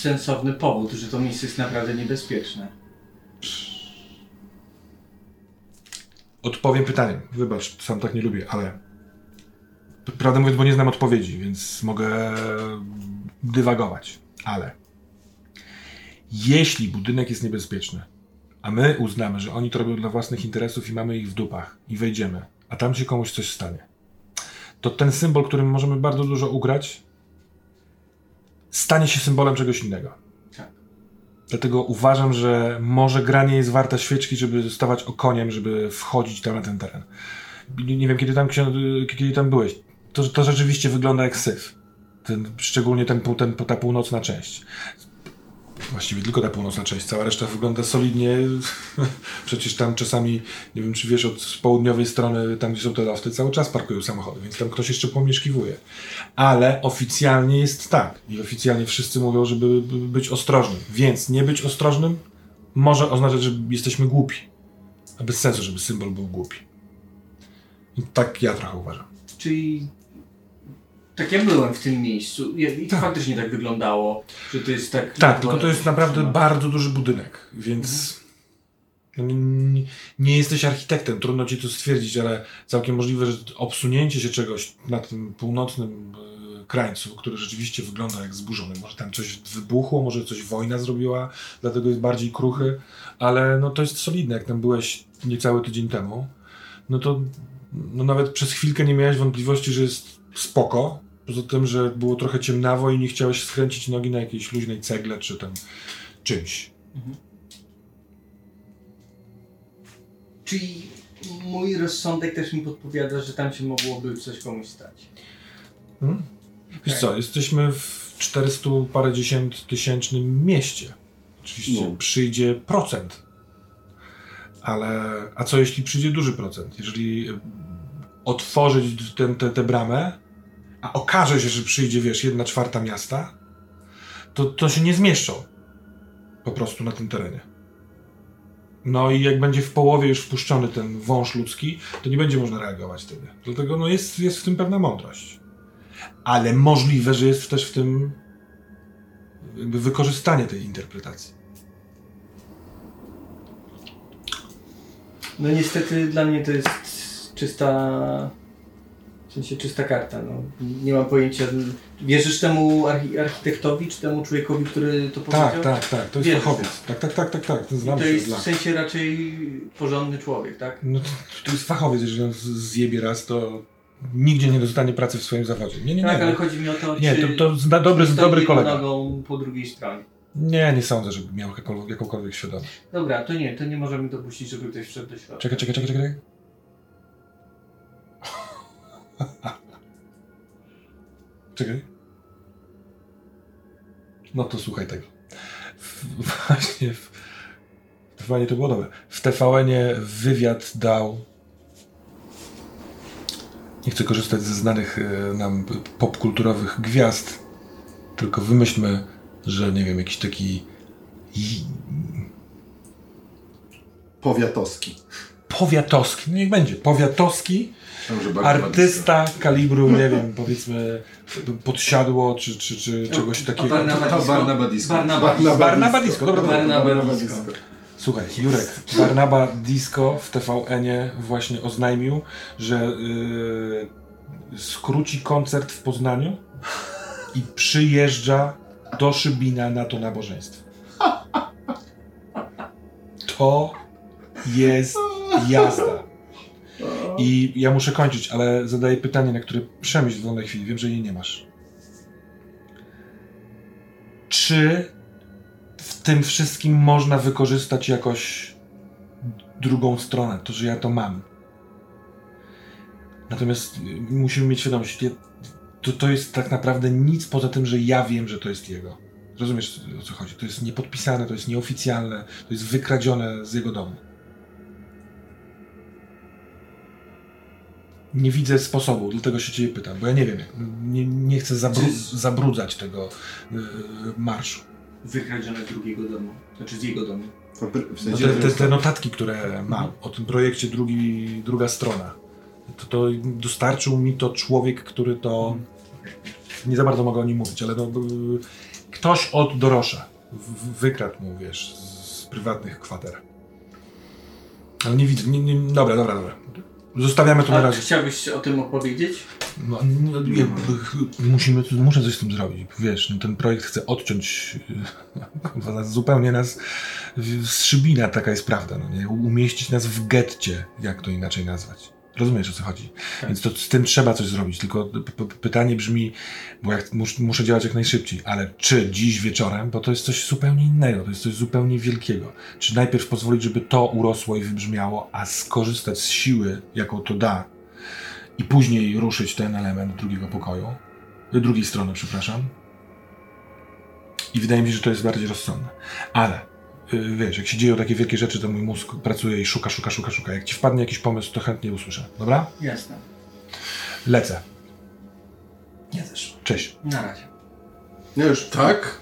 sensowny powód, że to miejsce jest naprawdę niebezpieczne? Odpowiem pytaniem. Wybacz, sam tak nie lubię, ale. Prawdę mówiąc, bo nie znam odpowiedzi, więc mogę dywagować. Ale. Jeśli budynek jest niebezpieczny, a my uznamy, że oni to robią dla własnych interesów i mamy ich w dupach i wejdziemy, a tam się komuś coś stanie, to ten symbol, którym możemy bardzo dużo ugrać, stanie się symbolem czegoś innego. Tak. Dlatego uważam, że może gra nie jest warta świeczki, żeby stawać okoniem, żeby wchodzić tam na ten teren. Nie, nie wiem, kiedy tam, kiedy tam byłeś. To, to rzeczywiście wygląda jak syf. Ten, szczególnie ten, ten, ta północna część. Właściwie tylko ta północna część, cała reszta wygląda solidnie. Przecież tam czasami, nie wiem czy wiesz, od południowej strony, tam gdzie są te lofty, cały czas parkują samochody, więc tam ktoś jeszcze pomieszkiwuje. Ale oficjalnie jest tak. I oficjalnie wszyscy mówią, żeby by być ostrożnym. Więc nie być ostrożnym może oznaczać, że jesteśmy głupi. A bez sensu, żeby symbol był głupi. I tak ja trochę uważam. Czyli tak ja byłem w tym miejscu. I to Tak. faktycznie tak wyglądało, że to jest tak... Tak, tylko to jest naprawdę bardzo duży budynek, więc No, nie, nie jesteś architektem, trudno ci to stwierdzić, ale całkiem możliwe, że obsunięcie się czegoś na tym północnym e, krańcu, który rzeczywiście wygląda jak zburzony, może tam coś wybuchło, może coś wojna zrobiła, dlatego jest bardziej kruchy, ale no to jest solidne, jak tam byłeś niecały tydzień temu, no to no nawet przez chwilkę nie miałeś wątpliwości, że jest spoko, poza tym, że było trochę ciemnawo i nie chciałeś skręcić nogi na jakiejś luźnej cegle czy tam czymś. Czyli mój rozsądek też mi podpowiada, że tam się mogłoby coś komuś stać. Hmm? Wiesz co, jesteśmy w 400 parędziesiąt tysięcznym mieście. Oczywiście No. przyjdzie procent. Ale, a co jeśli przyjdzie duży procent? Jeżeli otworzyć tę te, tę bramę, a okaże się, że przyjdzie, wiesz, jedna czwarta miasta, to, to się nie zmieszczą po prostu na tym terenie. No i jak będzie w połowie już wpuszczony ten wąż ludzki, to nie będzie można reagować wtedy. Dlatego no jest, jest w tym pewna mądrość. Ale możliwe, że jest też w tym jakby wykorzystanie tej interpretacji. No niestety dla mnie to jest czysta... W sensie czysta karta, no. Nie mam pojęcia. Wierzysz temu archi architektowi, czy temu człowiekowi, który to powiedział? Tak, tak, tak. To jest Wierzę. fachowiec. Tak, tak, tak, tak, tak. To I znam to jest w sensie raczej porządny człowiek, tak? No to, to jest fachowiec, jeżeli on zjebie raz, to nigdzie nie dostanie pracy w swoim zawodzie. Nie, nie, nie. Tak, ale chodzi mi o to, Nie, czy to, to dobry, dobry kolega. nogą po drugiej stronie. Nie, nie sądzę, żeby miał jakąkolwiek, jakąkolwiek świadomość. Dobra, to nie, to nie możemy dopuścić, żeby ktoś wszedł do środka. Czekaj, czekaj, czekaj, czekaj. Czekaj. No to słuchaj tego. W, właśnie w, Fajnie to było dobre. W TVN-ie wywiad dał. Nie chcę korzystać ze znanych e, nam popkulturowych gwiazd, tylko wymyślmy, że nie wiem, jakiś taki Powiatowski. powiatowski, no niech będzie, powiatowski artysta kalibru, nie wiem, powiedzmy podsiadło, czy, czy, czy czegoś takiego. Barnaba Disco. Barnaba Disco. Dobra. Barnaba Disco. Słuchaj, Jurek, Barnaba Disco w TVN-ie właśnie oznajmił, że yy, skróci koncert w Poznaniu i przyjeżdża do Szybina na to nabożeństwo. To jest jazda. I ja muszę kończyć, ale zadaję pytanie, na które przemyśl w wolnej chwili. Wiem, że jej nie masz. Czy w tym wszystkim można wykorzystać jakoś drugą stronę, to, że ja to mam? Natomiast y, musimy mieć świadomość, to, to jest tak naprawdę nic poza tym, że ja wiem, że to jest jego. Rozumiesz o co chodzi? To jest niepodpisane, to jest nieoficjalne, to jest wykradzione z jego domu. Nie widzę sposobu, dlatego się ciebie pytam, bo ja nie wiem, nie, nie chcę zabru zabrudzać tego y, marszu. Wykradzione z drugiego domu. Znaczy z jego domu. W No sensie, te, te, że- te notatki, które mam o tym projekcie, drugi, druga strona, to, to dostarczył mi to człowiek, który to. Nie za bardzo mogę o nim mówić, ale no, ktoś od Dorosza wykradł mu, wiesz, z prywatnych kwater. Ale nie widzę. Nie, nie, dobra, dobra, dobra. Zostawiamy to na A razie. chciałbyś o tym opowiedzieć? No, ja, musimy, muszę coś z tym zrobić. Wiesz, no, ten projekt chce odciąć nas, zupełnie nas z szybina, taka jest prawda. No, nie? Umieścić nas w getcie, jak to inaczej nazwać. Rozumiesz o co chodzi? Więc to z tym trzeba coś zrobić. Tylko pytanie brzmi, bo jak mus, muszę działać jak najszybciej, ale czy dziś wieczorem, bo to jest coś zupełnie innego, to jest coś zupełnie wielkiego. Czy najpierw pozwolić, żeby to urosło i wybrzmiało, a skorzystać z siły, jaką to da, i później ruszyć ten element drugiego pokoju, y, drugiej strony, przepraszam. I wydaje mi się, że to jest bardziej rozsądne. Ale wiesz, jak się dzieją takie wielkie rzeczy, to mój mózg pracuje i szuka, szuka, szuka, szuka. Jak ci wpadnie jakiś pomysł, to chętnie usłyszę. Dobra? Jasne. Lecę. Ja też. Cześć. Na razie. No już. Tak?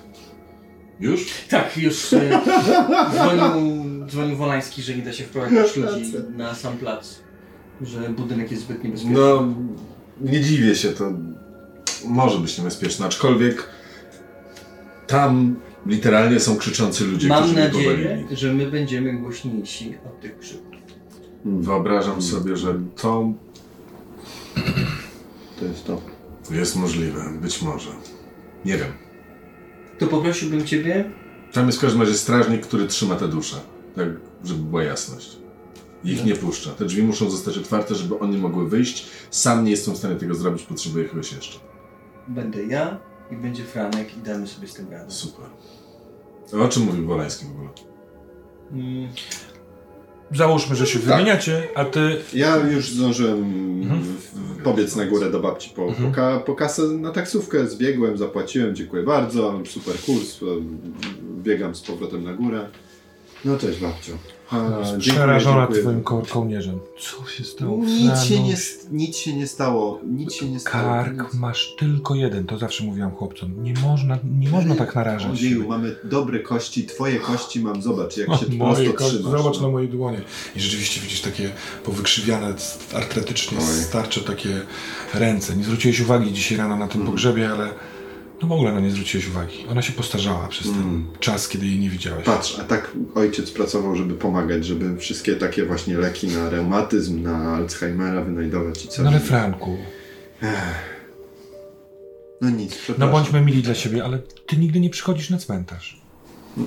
Już? Tak, już e, dzwonił, dzwonił Wolański, że nie da się wprowadzić ludzi na sam plac. Że budynek jest zbyt niebezpieczny. No, nie dziwię się, to może być niebezpieczne, aczkolwiek tam Literalnie są krzyczący ludzie, Mam którzy mnie nadzieję, powalili. że my będziemy głośniejsi od tych krzyków. Wyobrażam sobie, że to To jest to. jest możliwe. Być może. Nie wiem. To poprosiłbym Ciebie, Tam jest w każdym razie strażnik, który trzyma te dusze. Tak, żeby była jasność. Ich nie puszcza. Te drzwi muszą zostać otwarte, żeby one mogły wyjść. Sam nie jestem w stanie tego zrobić, potrzebuję kogoś jeszcze. będę ja i będzie Franek i damy sobie z tym radę. Super. A o czym mówił Wolański w ogóle? Mm, Załóżmy, że się wymieniacie, a ty Ja już zdążyłem Mhm. pobiec na górę do babci po, po, ka, po kasę na taksówkę, zbiegłem, zapłaciłem, dziękuję bardzo, super kurs, e, biegam z powrotem na górę. No cześć babcio. Dziękuję, przerażona dziękuję. twoim ko kołnierzem. Co się stało? Nic się, nie, nic się nie stało, nic się nie stało. Kark masz tylko jeden, to zawsze mówiłam chłopcom. Nie można, nie można tak narażać Ojeju, mamy dobre kości, twoje kości mam, zobacz jak się Moje prosto kości, trzymasz. Zobacz no. na moje dłonie. I rzeczywiście widzisz takie powykrzywiane, artretycznie Oj. starcze takie ręce. Nie zwróciłeś uwagi dzisiaj rano na tym Mm. pogrzebie, ale no w ogóle no nie zwróciłeś uwagi. Ona się postarzała przez ten Mm. czas, kiedy jej nie widziałeś. Patrz, a tak ojciec pracował, żeby pomagać, żeby wszystkie takie właśnie leki na reumatyzm, na Alzheimera wynajdować i co. No ale Franku, No nic, no przepraszam. bądźmy mili dla siebie, ale ty nigdy nie przychodzisz na cmentarz.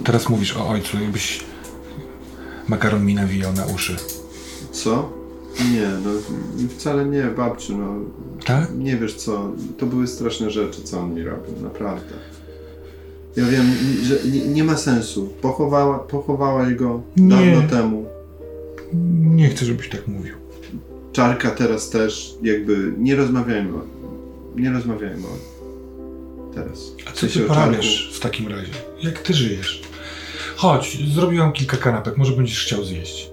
Teraz mówisz o ojcu, jakbyś makaron mi nawijał na uszy. Co? Nie, no wcale nie, babciu, no Tak? nie wiesz co, to były straszne rzeczy, co on mi robił, naprawdę. Ja wiem, że nie, nie ma sensu. Pochowała, pochowałaś go Nie. dawno temu. Nie chcę, żebyś tak mówił. Czarka teraz też, jakby nie rozmawiajmy o Nie rozmawiajmy o teraz. A co ty porabiasz w takim razie? Jak ty żyjesz? Chodź, zrobiłam kilka kanapek, może będziesz chciał zjeść.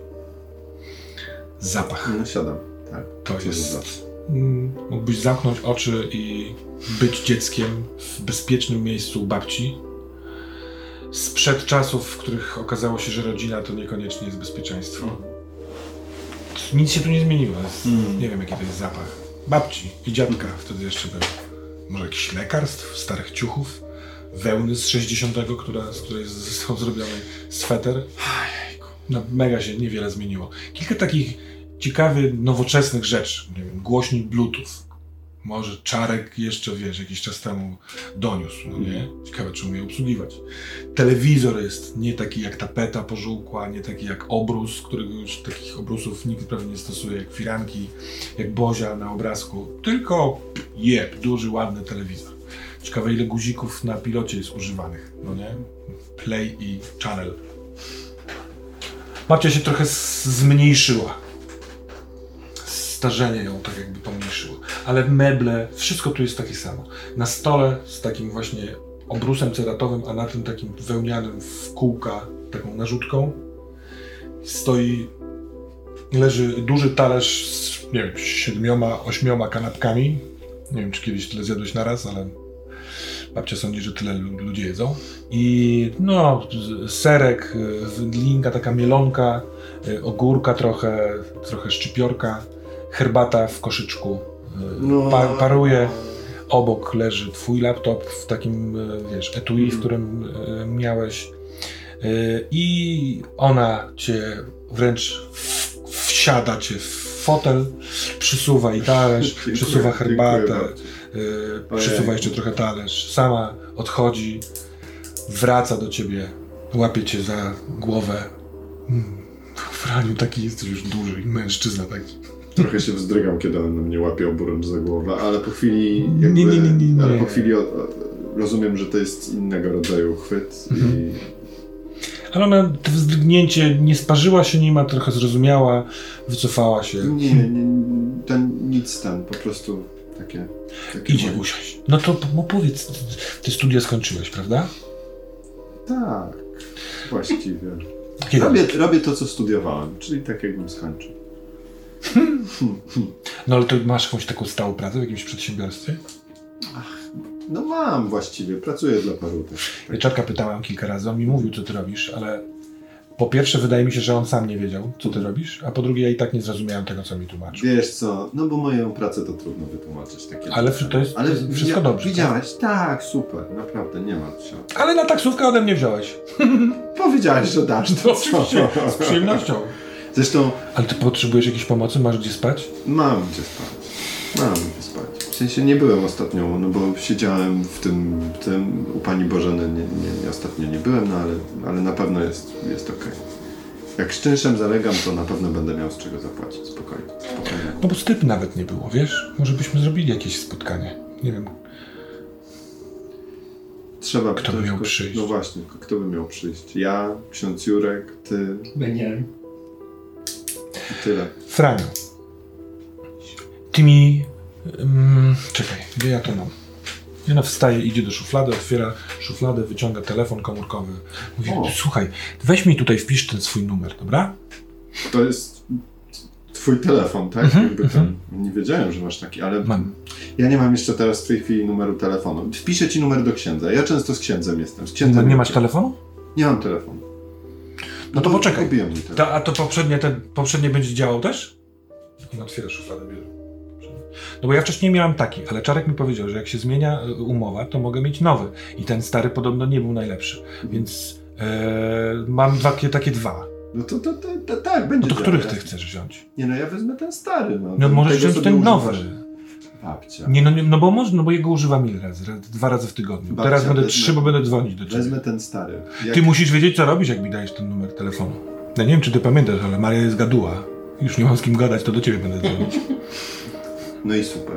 Zapach. No siadam, tak. To jest. Mm, Mógłbyś zamknąć oczy i być dzieckiem w bezpiecznym miejscu u babci. Sprzed czasów, w których okazało się, że rodzina to niekoniecznie jest bezpieczeństwo. Nic się tu nie zmieniło. Jest, Mm. Nie wiem, jaki to jest zapach. Babci i dziadka wtedy jeszcze był. Może jakiś lekarstw, starych ciuchów, wełny z 60, która, z której został zrobiony sweter. No, mega się niewiele zmieniło. Kilka takich ciekawych, nowoczesnych rzeczy. Nie wiem, głośnik Bluetooth. Może Czarek jeszcze, wiesz, jakiś czas temu doniósł, no nie? Ciekawe, czy umie obsługiwać. Telewizor jest nie taki jak tapeta pożółkła, nie taki jak obrus, którego już takich obrusów nikt prawie nie stosuje, jak firanki, jak Bozia na obrazku, tylko jeb, duży, ładny telewizor. Ciekawe, ile guzików na pilocie jest używanych, no nie? Play i channel. Babcia się trochę zmniejszyła. Starzenie ją tak jakby pomniejszyło. Ale meble, wszystko tu jest takie samo. Na stole z takim właśnie obrusem ceratowym, a na tym takim wełnianym w kółka, taką narzutką, stoi, leży duży talerz z, nie wiem, siedmioma, ośmioma kanapkami. Nie wiem, czy kiedyś tyle zjadłeś naraz, ale babcia sądzi, że tyle lu- ludzie jedzą. I no, serek, wędlinka, taka mielonka, y, ogórka trochę, trochę szczypiorka, herbata w koszyczku y, No. pa, paruje. Obok leży twój laptop w takim, y, wiesz, etui, Mhm. w którym y, miałeś. I ona cię wręcz w, wsiada cię w fotel, przysuwa i talerz, Dziękuję, przysuwa herbatę, przysuwa jeszcze trochę talerz. Sama odchodzi, wraca do ciebie, łapie cię za głowę. Mm, Franiu, taki jesteś już duży i mężczyzna taki. Trochę się wzdrygam, kiedy on mnie łapie oburącz za głowę, ale po chwili jakby, Nie, nie, nie, nie. Ale po chwili rozumiem, że to jest innego rodzaju chwyt Mhm. i Ale ona to wzdrygnięcie nie sparzyła się nim, a trochę zrozumiała, wycofała się. nie, nie, ten nic ten, po prostu takie... takie Idzie moje- usiąść. No to powiedz, ty studia skończyłeś, prawda? Tak, właściwie. Kiedy? Robię, robię to, co studiowałem, czyli tak jakbym skończył. No ale to masz jakąś taką stałą pracę w jakimś przedsiębiorstwie? No mam właściwie, pracuję dla paru też. Wieczorka pytałem kilka razy, on mi mówił, co ty robisz, ale po pierwsze wydaje mi się, że on sam nie wiedział, co ty robisz, a po drugie ja i tak nie zrozumiałem tego, co mi tłumaczył. Wiesz co, no bo moją pracę to trudno wytłumaczyć. Takie Ale to jest- to jest wszystko dobrze, Widziałeś? Tak? super, naprawdę, nie ma się. Ale na taksówkę ode mnie wziąłeś. Powiedziałeś, że dasz to. No, oczywiście, z przyjemnością. Zresztą Ale ty potrzebujesz jakiejś pomocy? Masz gdzie spać? mam gdzie spać. Mam gdzie spać. W sensie nie byłem ostatnio, no bo siedziałem w tym, w tym u pani Bożeny, nie, nie, nie, ostatnio nie byłem, no ale, ale na pewno jest, jest okej. Jak z czynszem zalegam, to na pewno będę miał z czego zapłacić. Spokojnie. spokojnie. No bo styp nawet nie było, wiesz? Może byśmy zrobili jakieś spotkanie. Nie wiem. Trzeba Kto by miał przyjść? No właśnie, kto by miał przyjść? Ja, ksiądz Jurek, ty Będzie. I tyle. Franiu. Ty mi... Um, czekaj, gdzie ja to mam? Ona wstaje, idzie do szuflady, otwiera szufladę, wyciąga telefon komórkowy. Mówi, O. słuchaj, weź mi tutaj, wpisz ten swój numer, dobra? To jest twój telefon, tak? Mhm, Jakby ten, nie wiedziałem, że masz taki, ale Mam. ja nie mam jeszcze teraz w tej chwili numeru telefonu. Wpiszę ci numer do księdza. Ja często z księdzem jestem. Z księdzem No, nie masz telefonu? Nie mam telefonu. No to poczekaj. Kupiłem mi telefon. To, a to poprzednie, ten, poprzednie będzie działał też? On otwiera szufladę, bierze. No bo ja wcześniej miałem taki, ale Czarek mi powiedział, że jak się zmienia y, umowa, to mogę mieć nowy. I ten stary podobno nie był najlepszy. Więc e, mam dwa, takie dwa. No to, to, to, to tak, będzie No to działał, których ty jasne. chcesz wziąć? Nie no, ja wezmę ten stary. No, No możesz wziąć ten nowy. używasz. Babcia. Nie, no, no bo można, no bo jego używam ile razy? Raz- Dwa razy w tygodniu. Babcia, Teraz będę wezmę- trzy, bo będę dzwonić do ciebie. Wezmę ten stary. Jak... Ty musisz wiedzieć, co robisz, jak mi dajesz ten numer telefonu. Ja nie wiem, czy ty pamiętasz, ale Maria jest gaduła. Już nie mam z kim gadać, to do ciebie będę dzwonić. No i super.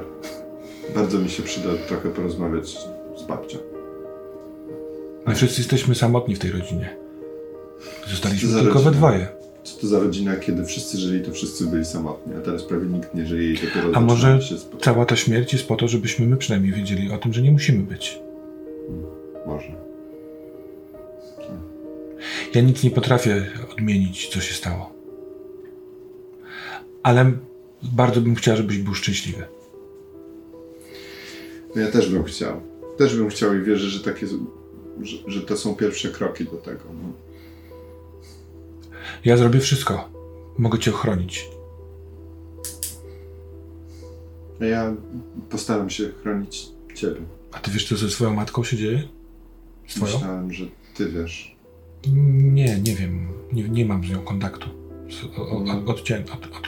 Bardzo mi się przyda trochę porozmawiać z babcią. My wszyscy jesteśmy samotni w tej rodzinie. Zostaliśmy tylko we dwoje. Co to za rodzina, kiedy wszyscy żyli, to wszyscy byli samotni, a teraz prawie nikt nie żyje i dopiero A może cała ta śmierć jest po to, żebyśmy my przynajmniej wiedzieli o tym, że nie musimy być. Może. Ja nic nie potrafię odmienić, co się stało. Ale bardzo bym chciał, żebyś był szczęśliwy. No ja też bym chciał. Też bym chciał i wierzę, że takie, że, że to są pierwsze kroki do tego. No. Ja zrobię wszystko. Mogę cię ochronić. Ja postaram się chronić ciebie. A ty wiesz, co ze swoją matką się dzieje? Z twoją? Myślałem, że ty wiesz. Nie, nie wiem. Nie, nie mam z nią kontaktu. O- Odcięłem. Od, od...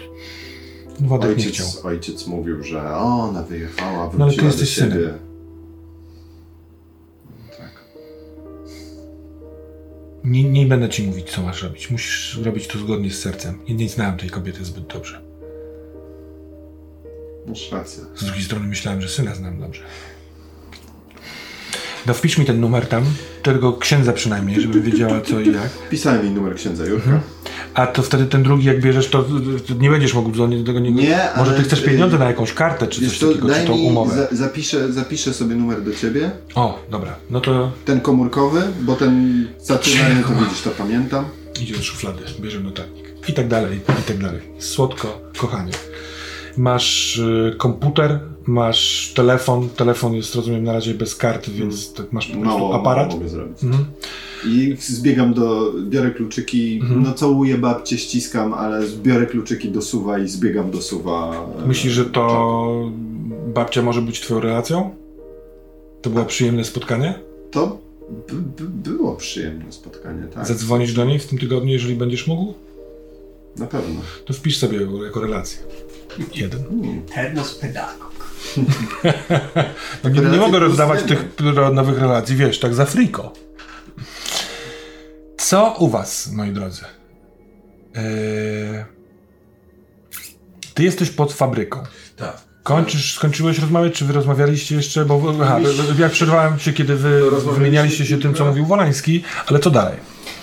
Władek nie chciał. Ojciec, ojciec mówił, że ona wyjechała, ale ty wróciła do jesteś siebie. synem. Nie, nie będę ci mówić, co masz robić. Musisz robić to zgodnie z sercem. Ja nie znałem tej kobiety zbyt dobrze. Masz rację. Z drugiej strony myślałem, że syna znam dobrze. No wpisz mi ten numer tam, tego księdza przynajmniej, żeby wiedziała co i jak. Pisałem jej numer księdza Jurka. Mhm. A to wtedy ten drugi, jak bierzesz, to, to nie będziesz mógł do tego niego. Nie, Może ale- ty chcesz pieniądze na jakąś kartę, czy coś co, takiego, czy tą umowę. za, zapiszę, zapiszę sobie numer do ciebie. O, dobra, no to Ten komórkowy, bo ten stacjonarny to widzisz, to pamiętam. idzie do szuflady, bierze notatnik. I tak dalej, i tak dalej. Słodko, kochanie. Masz y, komputer, masz telefon. Telefon jest, rozumiem, na razie bez karty, więc tak masz po prostu Mało, aparat. mało mogę zrobić. Mhm. I zbiegam do, biorę kluczyki, Mhm. no całuję babcię, ściskam, ale zbiorę kluczyki do suwa i zbiegam do suwa. e, Myślisz, że to babcia może być twoją relacją? To było przyjemne spotkanie? To by, by było przyjemne spotkanie, tak? Zadzwonisz do niej w tym tygodniu, jeżeli będziesz mógł? Na pewno. To wpisz sobie ją jako relację. Jeden. Ternos pedagog. No nie, nie mogę rozdawać tych nowych relacji, wiesz, tak za friko. Co u was, moi drodzy? Eee... Ty jesteś pod fabryką. Tak. Kończysz, skończyłeś rozmawiać, czy wy rozmawialiście jeszcze? Bo aha, ja przerwałem się, kiedy wy Rozmawialiśmy wymienialiście się tym, co mówił Wolański, ale co dalej?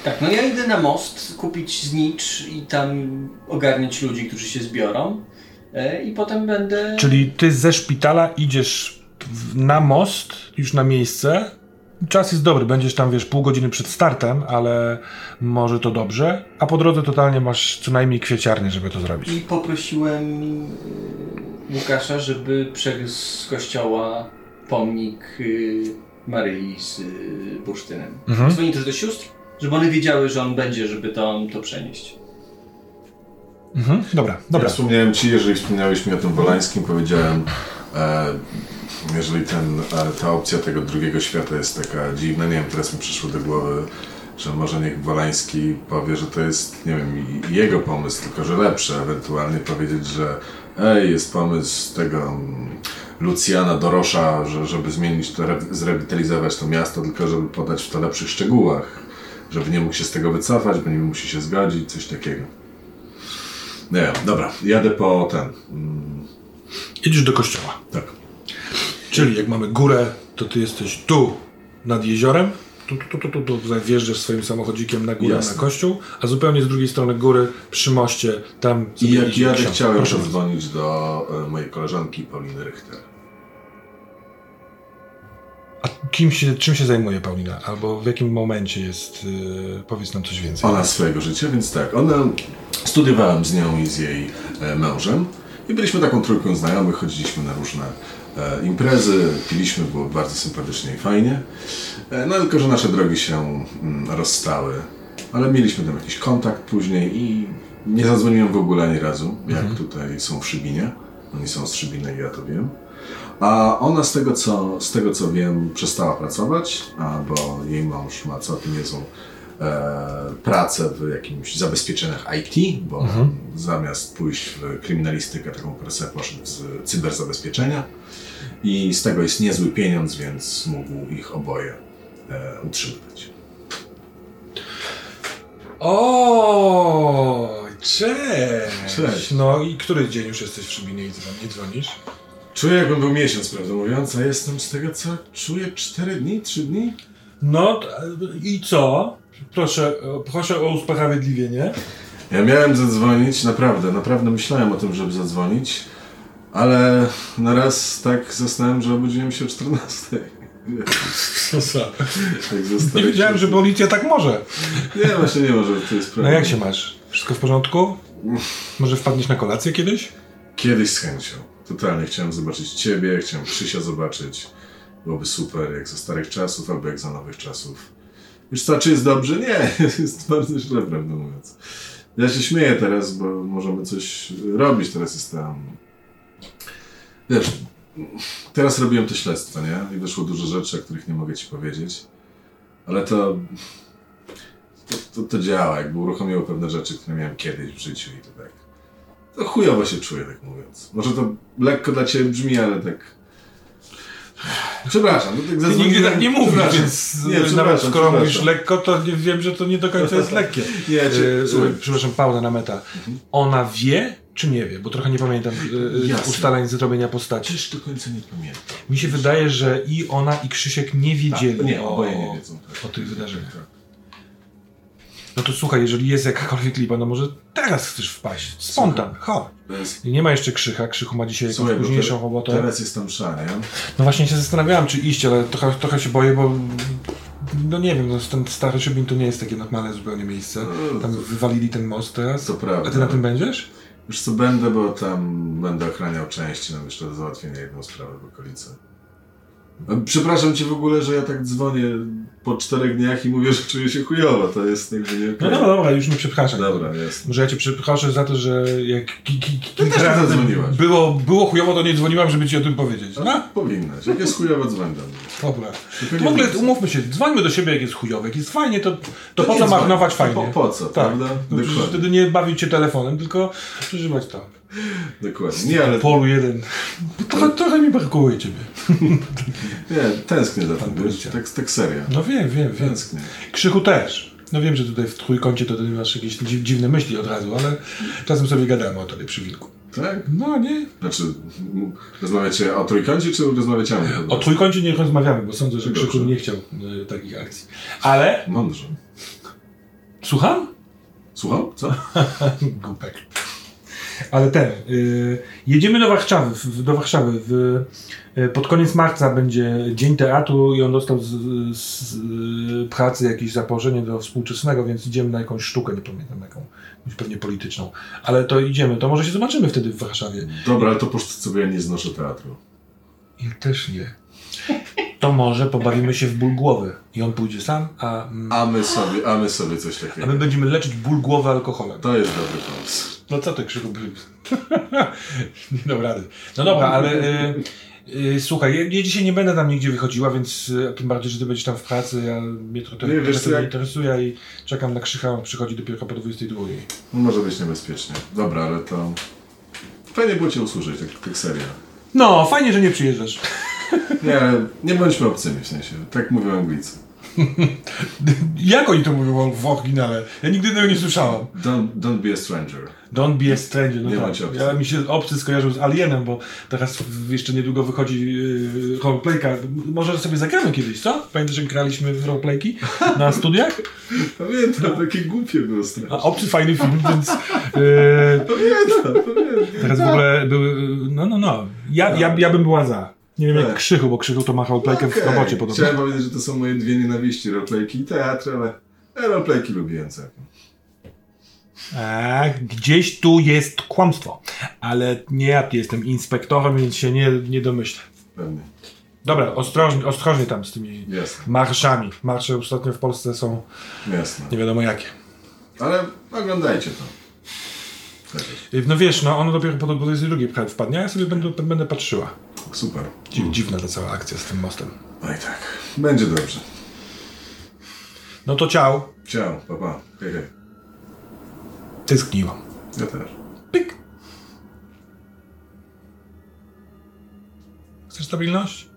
Tak, no ja idę na most kupić znicz i tam ogarniać ludzi, którzy się zbiorą. E, I potem będę. Czyli ty ze szpitala idziesz na most, już na miejsce. Czas jest dobry, będziesz tam, wiesz, pół godziny przed startem, ale może to dobrze. A po drodze totalnie masz co najmniej kwieciarnię, żeby to zrobić. I poprosiłem y, Łukasza, żeby przegryzł z kościoła pomnik y, Maryi z y, bursztynem. Mhm. Dzwoni też do sióstr Żeby one wiedziały, że on będzie, żeby to, to przenieść. Mhm. Dobra, dobra. Ja wspomniałem Ci, jeżeli wspomniałeś mi o tym Wolańskim, powiedziałem, e, jeżeli ten, e, ta opcja tego drugiego świata jest taka dziwna, nie wiem, teraz mi przyszło do głowy, że może niech Wolański powie, że to jest, nie wiem, jego pomysł, tylko że lepszy, ewentualnie powiedzieć, że ej, jest pomysł tego mm, Lucjana Dorosza, że, żeby zmienić to, re- zrewitalizować to miasto, tylko żeby podać w to lepszych szczegółach, żeby nie mógł się z tego wycofać, bo nie musi się zgodzić, coś takiego. Nie dobra, jadę po ten. Mm, Idziesz do kościoła. tak. Czyli jak mamy górę, to ty jesteś tu nad jeziorem, tu, tu, tu, tu, tu, wjeżdżasz swoim samochodzikiem na górę, Jasne. na kościół, a zupełnie z drugiej strony góry, przy moście, tam I jak ksiądz. chciałem zadzwonić do e, mojej koleżanki Pauliny Richter. A kim się, czym się zajmuje Paulina? Albo w jakim momencie jest, yy, powiedz nam coś więcej. Ona swojego życia, więc tak, ona studiowałem z nią i z jej e, mężem i byliśmy taką trójką znajomych, chodziliśmy na różne e, imprezy, piliśmy, było bardzo sympatycznie i fajnie. E, no tylko, że nasze drogi się mm, rozstały, ale mieliśmy tam jakiś kontakt później i nie zadzwoniłem w ogóle ani razu, jak tutaj są w Szybinie. Oni są z Szybiny, ja to wiem. A ona z tego, co, z tego co wiem, przestała pracować, a, bo jej mąż ma całkiem niezłą e, pracę w jakimś zabezpieczeniach IT, bo zamiast pójść w kryminalistykę, taką presę poszedł z cyberzabezpieczenia i z tego jest niezły pieniądz, więc mógł ich oboje e, utrzymywać. O, cześć. Cześć. No i który dzień już jesteś w Szybinie i dzwon- nie dzwonisz? Czuję, jakbym był miesiąc, prawdę mówiąc, a jestem z tego, co czuję 4 dni, 3 dni? No i co? Proszę, o- proszę o usprawiedliwienie. Ja miałem zadzwonić, naprawdę, naprawdę myślałem o tym, żeby zadzwonić, ale na raz tak zasnąłem, że obudziłem się o 14. Tak Nie wiedziałem, że policja tak może. Nie, właśnie nie może, to jest No prawda. jak się masz? Wszystko w porządku? Może wpadniesz na kolację kiedyś? Kiedyś z chęcią. Totalnie chciałem zobaczyć Ciebie, chciałem Krzysia zobaczyć. Byłoby super, jak za starych czasów, albo jak za nowych czasów. Wiesz co, czy jest dobrze? Nie, jest bardzo źle, prawdę mówiąc. Ja się śmieję teraz, bo możemy coś robić. Teraz jestem... Wiesz, teraz robiłem to śledztwo, nie? I wyszło dużo rzeczy, o których nie mogę Ci powiedzieć. Ale to... To, to, to działa, jakby uruchomiło pewne rzeczy, które miałem kiedyś w życiu i to tak... To chujowo się czuję, tak mówiąc. Może to lekko dla Ciebie brzmi, ale tak... Przepraszam, no tak zadzwoniłem- nigdy tak nie mówisz, więc Nie, nawet skoro mówisz lekko, to nie wiem, że to nie do końca jest lekkie. Nie, E, słuchaj. przepraszam, pauza na meta. Ona wie, czy nie wie? Bo trochę nie pamiętam e, Jasne. ustaleń zrobienia postaci. Przecież do końca nie pamiętam. Mi się wydaje, że i ona, i Krzysiek nie wiedzieli Tak, nie, o, oboje nie wiedzą. Tak. o tych wydarzeniach. No to słuchaj, jeżeli jest jakakolwiek lipa, no może teraz chcesz wpaść. Spontan, chodź. Bez... I Nie ma jeszcze Krzycha, Krzychu ma dzisiaj jakąś późniejszą te, robotę. teraz jest tam nie? No właśnie się zastanawiałem, czy iść, ale trochę, trochę się boję, bo no nie wiem, no ten stary Szybin to nie jest takie normalne zupełnie miejsce. Tam wywalili ten most teraz. To prawda. A ty na tym będziesz? Już co będę, bo tam będę ochraniał części, mam jeszcze do załatwienia jedną sprawę w okolicy. Przepraszam cię w ogóle, że ja tak dzwonię po czterech dniach i mówię, że czuję się chujowo. To jest jakby nie No dobra, dobra, już nie przepraszam. Dobra, jest. Może ja cię przeproszę za to, że jak ki, ki, ki, Ty też razy zadzwoniłaś. było, było chujowo, to nie dzwoniłam, żeby ci o tym powiedzieć. No, Powinnaś. Jak jest chujowo, dzwoń do mnie. dobra. W ogóle umówmy się, dzwońmy do siebie jak jest chujowo. Jak jest fajnie, to, to, po nie co marnować To fajnie? Po, po co, Tak, prawda? no, wtedy nie bawić się telefonem, tylko przeżywać to. Dokładnie. Nie, ale Polu jeden. Trochę, trochę mi brakuje ciebie. nie, tęsknię za tym. Tak, tak serio. No wiem, wiem, wiem. Tęsknię. Krzychu też. No wiem, że tutaj w trójkącie to ty masz jakieś dziw, dziwne myśli od razu, ale czasem sobie gadamy o tobie przy wilku. Tak? No nie. Znaczy, rozmawiacie o trójkącie, czy rozmawiacie o? O trójkącie nie rozmawiamy, bo sądzę, że. Krzychu nie chciał y, takich akcji. Ale... Mądrze. Słucham? Słucham? Co? Głupek. Ale ten, y, jedziemy do Warszawy, w, do Warszawy. W, y, pod koniec marca będzie Dzień Teatru i on dostał z, z, y, pracy jakieś zaproszenie do współczesnego, więc idziemy na jakąś sztukę, nie pamiętam jaką, pewnie polityczną. Ale to idziemy, to może się zobaczymy wtedy w Warszawie. Dobra, ale to po prostu sobie ja nie znoszę teatru. Ja też nie. To może pobawimy się w ból głowy i on pójdzie sam, a, A my sobie, a my sobie coś a takiego. my będziemy leczyć ból głowy alkoholem. To jest dobry pomysł. No co ty Krzyku? nie dam rady. No dobra, ale y, y, słuchaj, ja, ja dzisiaj nie będę tam nigdzie wychodziła, więc y, tym bardziej, że ty będziesz tam w pracy, ja mnie to, to, Nie, wiesz to jak- interesuje i czekam na Krzycha, on przychodzi dopiero po 22. Może być niebezpiecznie. Dobra, ale to... Fajnie było Cię usłyszeć, tak, tak serio. No, fajnie, że nie przyjeżdżasz. Nie, nie bądźmy obcymi w sensie. Tak mówią Anglicy. Jak oni to mówią w oryginale? Ja nigdy tego nie słyszałam. Don't, don't be a stranger. Don't be a stranger. No Nie tak. obcy. Ja mi się obcy skojarzył z Alienem, bo teraz w- jeszcze niedługo wychodzi yy, roleplayka. Może sobie zagramy kiedyś, co? Pamiętasz, jak graliśmy w roleplayki na studiach? Pamiętam, takie głupie było A strasznie. obcy fajny film, więc yy, Pamiętam, pamiętam. teraz w ogóle były... No, no, no. Ja, ja, ja bym była za. Nie wiem jak Tak. Krzychu, bo Krzychu to ma roleplaykę w Okej. robocie podobno. Chciałem powiedzieć, że to są moje dwie nienawiści, roleplayki i teatr, ale roleplayki lubiłem całkiem. A, gdzieś tu jest kłamstwo. Ale nie ja jestem inspektorem, więc się nie, nie domyślę. Pewnie. Dobra, ostrożnie, ostrożnie tam z tymi Jasne, marszami. Marsze ostatnio w Polsce są jasne. nie wiadomo jakie. Ale oglądajcie to. Jest. No wiesz, no ono dopiero po po 22 wpadnie, a ja sobie będę, będę patrzyła. Super. Dziw, Dziwna ta cała akcja z tym mostem. No i tak. Będzie dobrze. No to ciao. Ciao, pa pa. Hej, hej. Tęskniłam. Ja też. Pyk. Chcesz stabilność?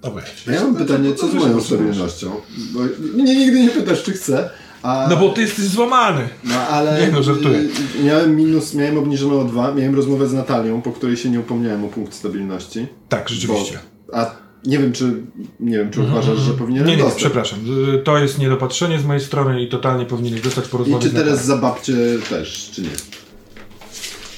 To weź. Ja mam pytanie, co z moją stabilnością? Bo mnie nigdy nie pytasz, czy chcę. A, No bo ty jesteś złamany. No ale Nie no, żartuję. miałem minus, miałem obniżoną o dwa, miałem rozmowę z Natalią, po której się nie upomniałem o punkt stabilności. Tak, rzeczywiście. Bo, a nie wiem, czy nie wiem, czy uważasz, że powinienem Nie, nie, dostać. przepraszam. Y, To jest niedopatrzenie z mojej strony i totalnie powinieneś dostać I porozmawiać czy teraz temat. za babcię też, czy nie?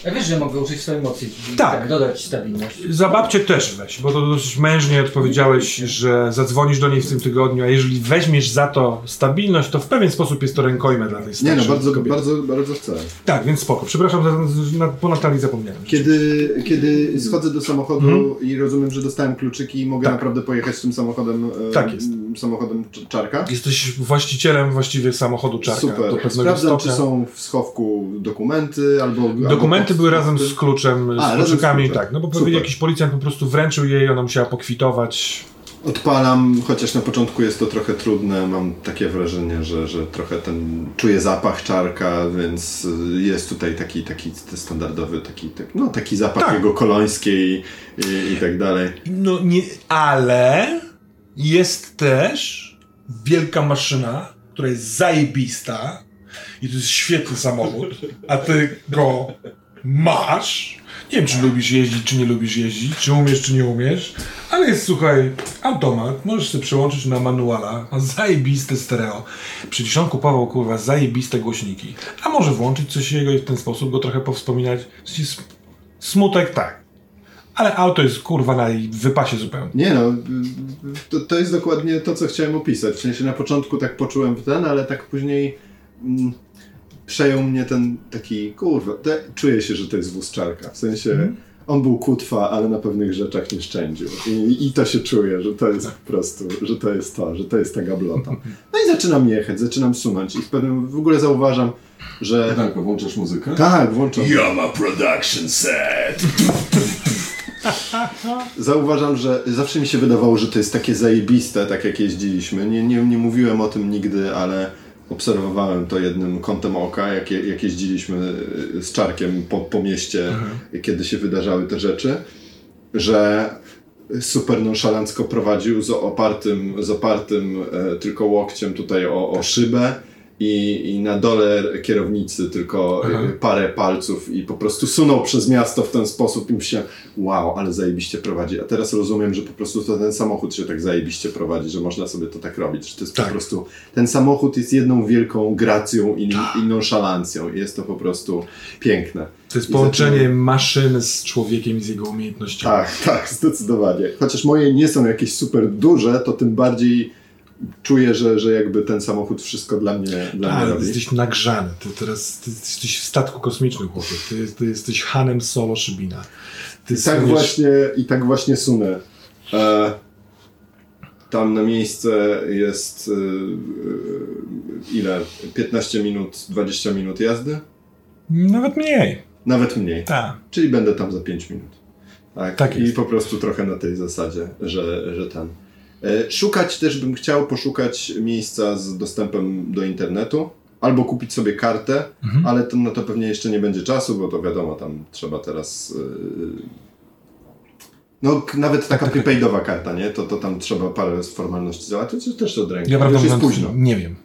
Ja wiesz, że mogę użyć swojej mocy i Tak. tak. dodać stabilność. Za babcię też weź, bo to dosyć mężnie odpowiedziałeś, że zadzwonisz do niej w tym tygodniu, a jeżeli weźmiesz za to stabilność, to w pewien sposób jest to rękojme dla tej Nie starszej no, bardzo, kobiety. bardzo, bardzo chcę. Tak, więc spoko. Przepraszam, za, na, po Natalii zapomniałem. Kiedy, kiedy schodzę do samochodu i rozumiem, że dostałem kluczyki i mogę Tak. naprawdę pojechać tym samochodem, e, Tak jest. Samochodem cz- czarka. Jesteś właścicielem właściwie samochodu Czarka do Super. pewnego Sprawdzam, stopnia. czy są w schowku dokumenty albo. Dokumenty albo były razem z kluczem, A, z kluczykami, tak. No bo pewnie jakiś policjant po prostu wręczył jej, ona musiała pokwitować. Odpalam, chociaż na początku jest to trochę trudne. Mam takie wrażenie, że, że trochę ten czuję zapach czarka, więc jest tutaj taki, taki standardowy, taki, tak, no, taki zapach Tak. jego kolońskiej i, i tak dalej. No nie, ale jest też wielka maszyna, która jest zajebista i to jest świetny samochód, a ty go masz. Nie wiem, czy lubisz jeździć, czy nie lubisz jeździć, czy umiesz, czy nie umiesz, ale jest, słuchaj, automat, możesz sobie przełączyć na manuala, ma zajebiste stereo. Przecież on kupował, kurwa, zajebiste głośniki. A może włączyć coś jego i w ten sposób go trochę powspominać. Smutek tak, ale auto jest kurwa na wypasie zupełnie. Nie no, to, to jest dokładnie to, co chciałem opisać. W sensie na początku tak poczułem ten, ale tak później mm, przejął mnie ten taki, kurwa, te, czuję się, że to jest wóz czarka. W sensie on był kutwa, ale na pewnych rzeczach nie szczędził. I, I to się czuje, że to jest po prostu, że to jest to, że to jest ta gablota. No i zaczynam jechać, zaczynam sunąć i w pewnym, w ogóle zauważam, że... Tak, włączasz muzykę? Tak, włączam. Yama Production Set! Zauważam, że zawsze mi się wydawało, że to jest takie zajebiste, tak jak jeździliśmy. Nie, nie, nie mówiłem o tym nigdy, ale obserwowałem to jednym kątem oka, jak, je, jak jeździliśmy y, z Czarkiem po, po mieście, kiedy się wydarzały te rzeczy, że super nonszalancko prowadził z opartym, z opartym e, tylko łokciem tutaj o, o szybę i, i na dole kierownicy tylko e, parę palców i po prostu sunął przez miasto w ten sposób i myślałem, wow, ale zajebiście prowadzi. A teraz rozumiem, że po prostu to ten samochód się tak zajebiście prowadzi, że można sobie to tak robić, że to jest Tak. po prostu, ten samochód jest jedną wielką gracją i, i nonszalancją i jest to po prostu piękne. To jest połączenie zaczynam- maszyny z człowiekiem i z jego umiejętnościami. Tak, tak, zdecydowanie. Chociaż moje nie są jakieś super duże, to tym bardziej czuję, że, że jakby ten samochód wszystko dla mnie, dla mnie Ale ty robi. jesteś nagrzany. Ty teraz ty jesteś w statku kosmicznym, chłopie. Ty, ty jesteś Hanem Solo Szybina. Ty I tak suniesz- właśnie, i tak właśnie sunę. E, Tam na miejsce jest y, y, ile? 15 minut, 20 minut jazdy? Nawet mniej. Nawet mniej. Tak. Czyli będę tam za 5 minut. Tak, Tak I jest. po prostu trochę na tej zasadzie, że, że ten. E, Szukać też bym chciał poszukać miejsca z dostępem do internetu. Albo kupić sobie kartę, Mhm. ale to, na to pewnie jeszcze nie będzie czasu, bo to wiadomo, tam trzeba teraz. Yy... No, nawet taka prepaidowa karta, nie? To, to tam trzeba parę formalności załatwić, czy też od ręki. Ja prawdę już jest późno. nie wiem.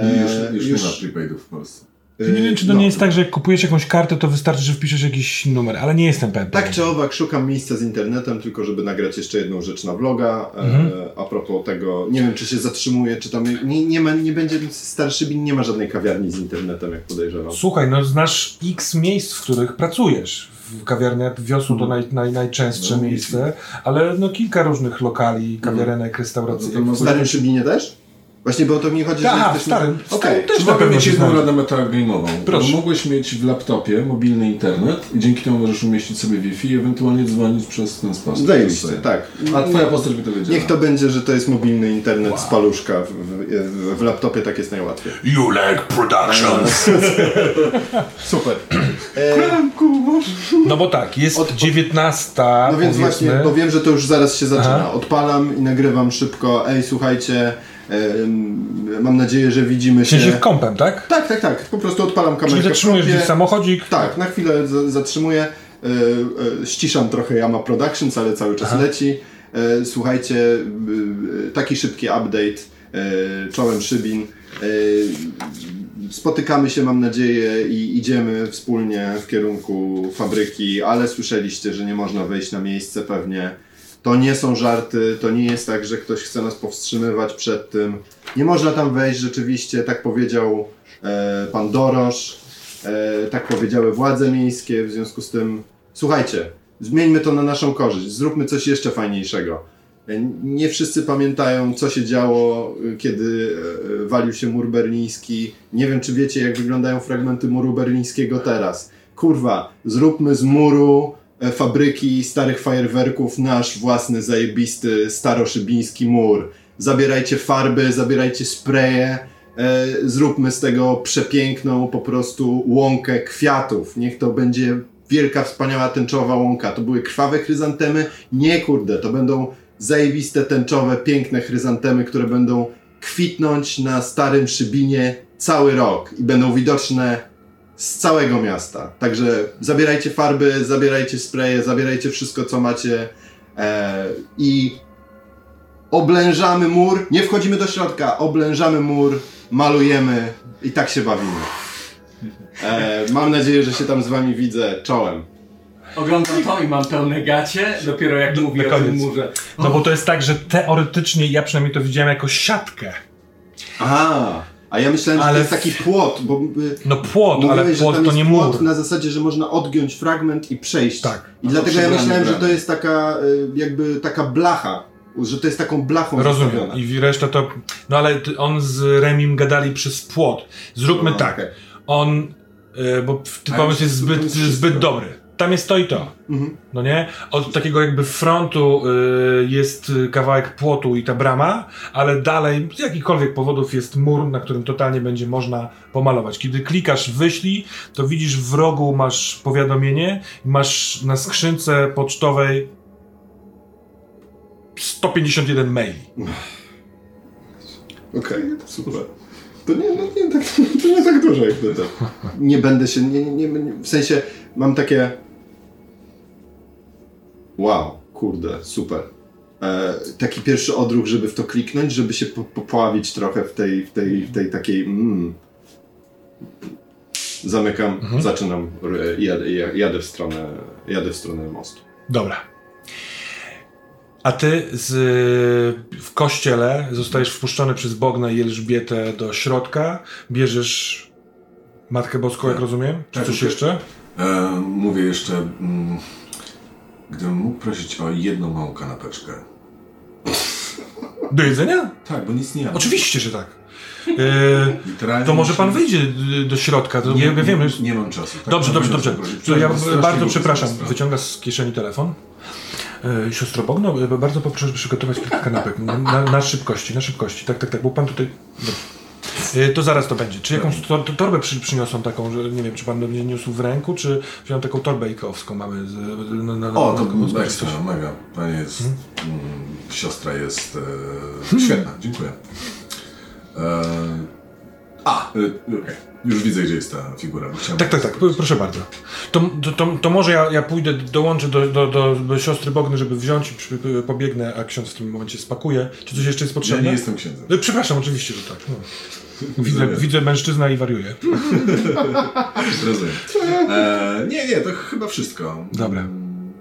E, już, już, już- nie ma prepaidów w Polsce. Nie wiem, czy to no. nie jest tak, że jak kupujesz jakąś kartę, to wystarczy, że wpiszesz jakiś numer, ale nie jestem pewien. Tak czy owak, szukam miejsca z internetem, tylko żeby nagrać jeszcze jedną rzecz na vloga. Mhm. E, a propos tego, nie wiem czy się zatrzymuje, czy tam nie, nie, ma, nie będzie, starszy bin nie ma żadnej kawiarni z internetem, jak podejrzewam. Słuchaj, no znasz x miejsc, w których pracujesz. W kawiarniach wiosło to naj, naj, najczęstsze No, miejsce, ale no kilka różnych lokali, kawiarenek, restauracji. No W Starym Szybinie też? Właśnie, bo o to mi chodzi, Aha, że w Starym. Okej. Też Czy na mogę pewno mieć jedną radę metagame'ową? Proszę. Mogłeś mieć w laptopie mobilny internet i dzięki temu możesz umieścić sobie Wi-Fi i ewentualnie dzwonić przez ten sposób. Zajebiście, tak. A twoja postać by to wiedziała. Niech to będzie, że to jest mobilny internet z paluszka. W, w, w laptopie tak jest najłatwiej. You like productions. Super. E, No bo tak, jest Od- 19, no więc powiedzmy. właśnie, bo wiem, że to już zaraz się zaczyna. Aha. Odpalam i nagrywam szybko. Ej, słuchajcie, mam nadzieję, że widzimy się. sensie kompem, tak? Tak, tak, tak. Po prostu odpalam kamerkę. Czyli zatrzymujesz gdzieś samochodzik. Tak, na chwilę zatrzymuję. E, e, ściszam trochę Yama Productions, ale cały czas leci. E, słuchajcie, e, taki szybki update. E, czołem Szybin. E, spotykamy się, mam nadzieję, i idziemy wspólnie w kierunku fabryki, ale słyszeliście, że nie można wejść na miejsce pewnie. To nie są żarty, to nie jest tak, że ktoś chce nas powstrzymywać przed tym. Nie można tam wejść rzeczywiście, tak powiedział e, pan Dorosz, e, tak powiedziały władze miejskie, w związku z tym słuchajcie, zmieńmy to na naszą korzyść, zróbmy coś jeszcze fajniejszego. E, Nie wszyscy pamiętają, co się działo, y, kiedy e, walił się mur berliński. Nie wiem, czy wiecie, jak wyglądają fragmenty muru berlińskiego teraz. Kurwa, zróbmy z muru e, fabryki starych fajerwerków nasz własny, zajebisty, staroszybiński mur. Zabierajcie farby, zabierajcie spreje, e, zróbmy z tego przepiękną po prostu łąkę kwiatów. Niech to będzie wielka, wspaniała tęczowa łąka. To były krwawe chryzantemy? Nie kurde, to będą zajebiste, tęczowe, piękne chryzantemy, które będą kwitnąć na starym szybinie cały rok i będą widoczne z całego miasta. Także zabierajcie farby, zabierajcie spreje, zabierajcie wszystko, co macie e, i oblężamy mur. Nie wchodzimy do środka, oblężamy mur, malujemy i tak się bawimy. E, mam nadzieję, że się tam z wami widzę czołem. Oglądam to i mam pełne gacie, dopiero jak mówię na o tym murze. No bo to jest tak, że teoretycznie ja przynajmniej to widziałem jako siatkę. A, a ja myślałem, że Ale to jest taki płot, bo y, No płot, ale mówiłeś, że płot tam to jest nie płot mur. na zasadzie, że można odgiąć fragment i przejść. Tak. I dlatego ja myślałem, że to jest taka y, jakby taka blacha, że to jest taką blachą Rozumiem. zostawiona. I reszta to. No ale on z Remim gadali przez płot. Zróbmy No, tak. okej. On. y, bo ten pomysł jest że zbyt, zbyt dobry. Tam jest to i to. Mhm. No nie? Od takiego jakby frontu y, jest kawałek płotu i ta brama, ale dalej z jakichkolwiek powodów jest mur, na którym totalnie będzie można pomalować. Kiedy klikasz wyślij, to widzisz w rogu masz powiadomienie, masz na skrzynce pocztowej 151 maili. Okej, super. To nie, no, nie, tak, to nie tak dużo jak to. Nie będę się, nie, nie, nie, w sensie mam takie wow, kurde, super. E, taki pierwszy odruch, żeby w to kliknąć, żeby się po, popławić trochę w tej, w tej, w tej takiej mm. Zamykam, zaczynam, e, jadę, jadę, w stronę, jadę w stronę mostu. Dobra. A ty z, w kościele zostajesz wpuszczony przez Bognę i Elżbietę do środka, bierzesz Matkę Boską, jak rozumiem? Czy Tak, coś jeszcze? E, mówię jeszcze, mm, gdybym mógł prosić o jedną małą kanapeczkę. Do jedzenia? Tak, bo nic nie jadłem. Oczywiście, że tak. Yy, to może pan wyjdzie do środka. To Nie, ja wiem, nie, nie mam czasu. Tak, Dobrze, dobrze, dobrze. To ja bardzo przepraszam. Wyciąga z kieszeni telefon. E, Siostro Bogno, e, bardzo poproszę przygotować kilka kanapek na, na, szybkości, na szybkości. Tak, tak, tak, bo pan tutaj... Dobrze. E, To zaraz to będzie. Czy jakąś to, to torbę przy, przyniosą taką, że nie wiem, czy pan mnie niósł w ręku, czy wziąłem taką torbę ikeowską mamy z, na, na, na, O, to na- ekstra, mega. Pani jest, Hmm? mm, siostra jest e, świetna, dziękuję. E, a, e, okej, już widzę, gdzie jest ta figura. Tak, tak, tak, proszę bardzo. To, to, to, może ja, ja pójdę, dołączę do, do, do, do siostry Bogny, żeby wziąć i przy, pobiegnę, a ksiądz w tym momencie spakuje. Czy coś jeszcze jest Ja potrzebne? nie jestem księdzem. E, Przepraszam, oczywiście, że tak. No. Widzę, widzę mężczyzna i wariuję. Rozumiem. E, nie, nie, to chyba wszystko. Dobra.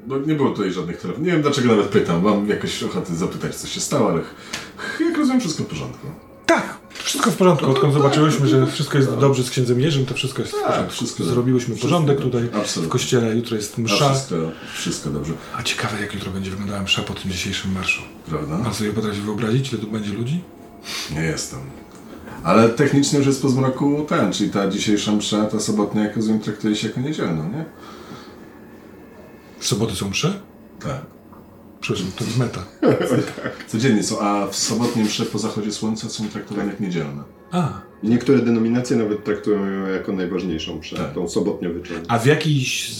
Bo nie było tutaj żadnych telefonów. Nie wiem dlaczego nawet pytam. Mam jakoś ochotę zapytać, co się stało, ale jak rozumiem, wszystko w porządku. Tak, wszystko w porządku. Odkąd zobaczyłyśmy, że wszystko jest dobrze z księdzem Jerzym, to wszystko jest w Tak, porządku. wszystko- Zrobiłyśmy porządek tutaj w kościele. Jutro jest msza. wszystko, wszystko dobrze, A ciekawe, jak jutro będzie wyglądała msza po tym dzisiejszym marszu. prawda? Pan sobie potrafi wyobrazić, ile tu będzie ludzi? Nie jestem. Ale technicznie już jest po zmroku ten, czyli ta dzisiejsza msza, ta sobotnia, jak rozumiem, traktuje się jako niedzielna, nie? W soboty są msze? Tak. Przepraszam, to jest meta. Codziennie są, a w sobotnie msze po zachodzie słońca są traktowane jak niedzielne. A, niektóre denominacje nawet traktują ją jako najważniejszą przed Tak. tą sobotnią wieczorem. A w jakiś.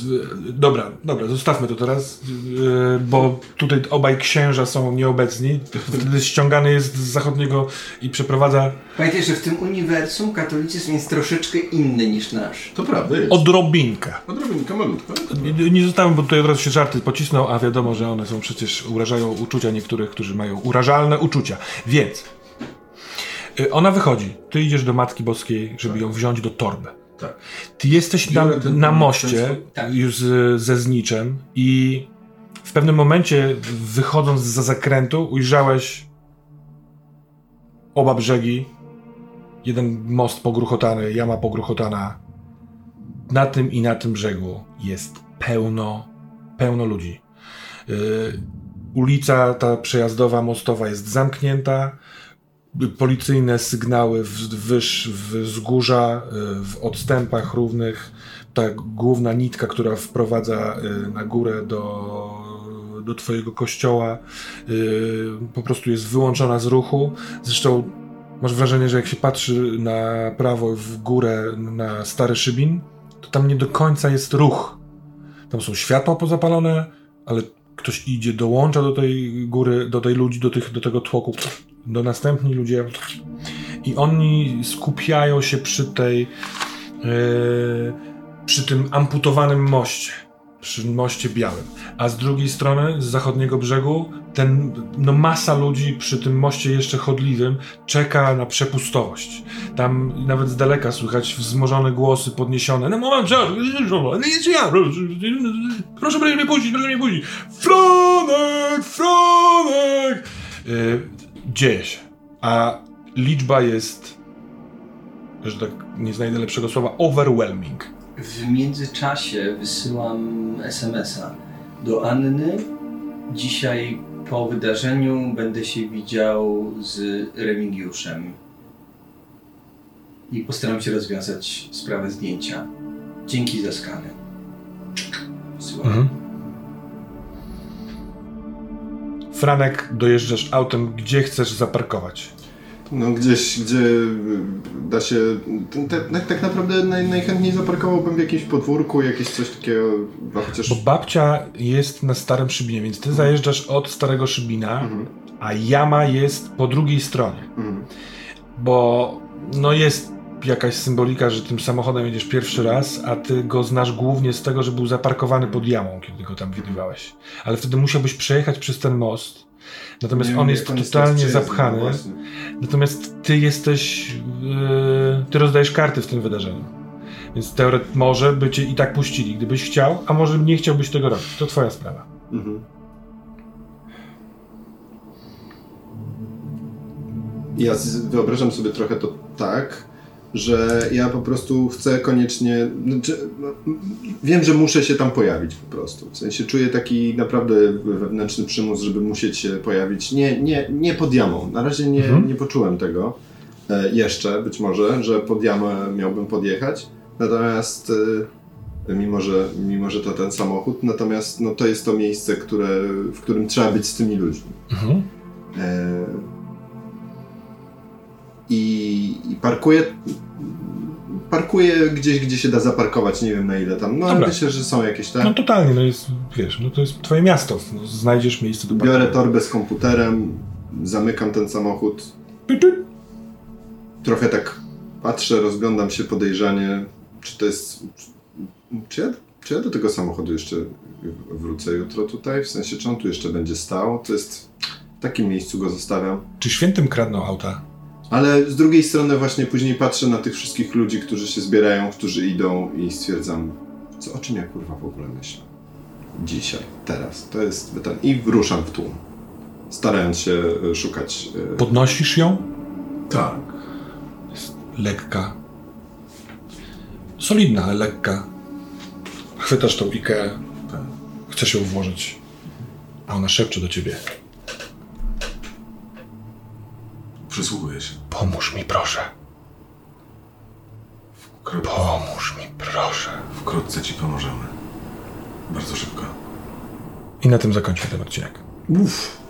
Dobra, dobra, zostawmy to teraz, yy, bo tutaj obaj księża są nieobecni. Wtedy ściągany jest z zachodniego i przeprowadza Pamiętaj, że w tym uniwersum katolicyzm jest troszeczkę inny niż nasz. To prawda jest. odrobinkę. Odrobinka malutka. Nie- Nie zostałem, bo tutaj od razu się żarty pocisnął, a wiadomo, że one są przecież urażają uczucia niektórych, którzy mają urażalne uczucia. Więc y, ona wychodzi. Ty idziesz do Matki Boskiej, żeby ją wziąć do torby. Tak. Ty jesteś na, na moście tak. już z, ze zniczem i w pewnym momencie wychodząc za zakrętu ujrzałeś oba brzegi. Jeden most pogruchotany, jama pogruchotana. Na tym i na tym brzegu jest pełno, pełno ludzi. Yy, ulica ta przejazdowa, mostowa jest zamknięta. Policyjne sygnały w, wzgórza, yy, w odstępach równych. Ta główna nitka, która wprowadza yy, na górę do, do twojego kościoła, yy, po prostu jest wyłączona z ruchu. Zresztą masz wrażenie, że jak się patrzy na prawo w górę na stary szybin, to tam nie do końca jest ruch. Tam są światła pozapalone, ale ktoś idzie, dołącza do tej góry, do tej ludzi, do, tych, do tego tłoku, do następni ludzie i oni skupiają się przy tej yy, przy tym amputowanym moście przy moście białym, a z drugiej strony, z zachodniego brzegu, ten, no masa ludzi przy tym moście jeszcze chodliwym czeka na przepustowość. Tam nawet z daleka słychać wzmożone głosy podniesione. No moment, ja, proszę, proszę mnie puścić, proszę mnie puścić. Franek, Franek! Dzieje się, a liczba jest, że tak nie znajdę lepszego słowa, overwhelming. W międzyczasie wysyłam SMS-a do Anny. Dzisiaj po wydarzeniu będę się widział z Remigiuszem. I postaram się rozwiązać sprawę zdjęcia. Dzięki za skany. Wysyłam. Mhm. Franek, dojeżdżasz autem, gdzie chcesz zaparkować? No gdzieś, gdzie y, da się... tak, tak naprawdę naj, najchętniej zaparkowałbym w jakimś podwórku, jakieś coś takiego, no chociaż... Bo babcia jest na starym szybinie, więc ty zajeżdżasz od starego szybina, Mhm. a jama jest po drugiej stronie. Mhm. Bo no jest jakaś symbolika, że tym samochodem jedziesz pierwszy raz, a ty go znasz głównie z tego, że był zaparkowany pod jamą, kiedy go tam widywałeś. Ale wtedy musiałbyś przejechać przez ten most. Natomiast Nie on jest totalnie przejezdny, zapchany. no. Natomiast ty jesteś. Yy, ty rozdajesz karty w tym wydarzeniu. Więc teoret może by cię i tak puścili, gdybyś chciał, a może nie chciałbyś tego robić. To twoja sprawa. Mhm. Ja wyobrażam sobie trochę to tak, że ja po prostu chcę koniecznie. Znaczy, no, wiem, że muszę się tam pojawić po prostu. W sensie czuję taki naprawdę wewnętrzny przymus, żeby musieć się pojawić. Nie, nie, nie pod jamą. Na razie nie, Mhm. nie poczułem tego. E, jeszcze być może, że pod jamę miałbym podjechać. Natomiast. E, mimo że, mimo że to ten samochód, natomiast no, to jest to miejsce, które, w którym trzeba być z tymi ludźmi. Mhm. E, I, I parkuję. Parkuję gdzieś, gdzie się da zaparkować, nie wiem na ile tam. No ale myślę, że są jakieś tak. No totalnie, no jest, wiesz, no to jest twoje miasto, no, znajdziesz miejsce do Biorę parkowania. torbę z komputerem, zamykam ten samochód, trochę tak patrzę, rozglądam się podejrzanie, czy to jest. Czy ja, czy ja do tego samochodu jeszcze wrócę jutro tutaj? W sensie, czy on tu jeszcze będzie stał? To jest. W takim miejscu go zostawiam. Czy świętym kradną auta? Ale z drugiej strony właśnie później patrzę na tych wszystkich ludzi, którzy się zbierają, którzy idą i stwierdzam, co, o czym ja kurwa w ogóle myślę. Dzisiaj, teraz. To jest ten... I ruszam w tłum. Starając się e, szukać... e, Podnosisz ją? Tak. Lekka. Solidna, ale lekka. Chwytasz tą Ikeę, tak. chcesz ją włożyć, a ona szepcze do ciebie. Przysłuchuję się. Pomóż mi, proszę. Pomóż mi, proszę. Wkrótce ci pomożemy. Bardzo szybko. I na tym zakończmy ten odcinek. Uff.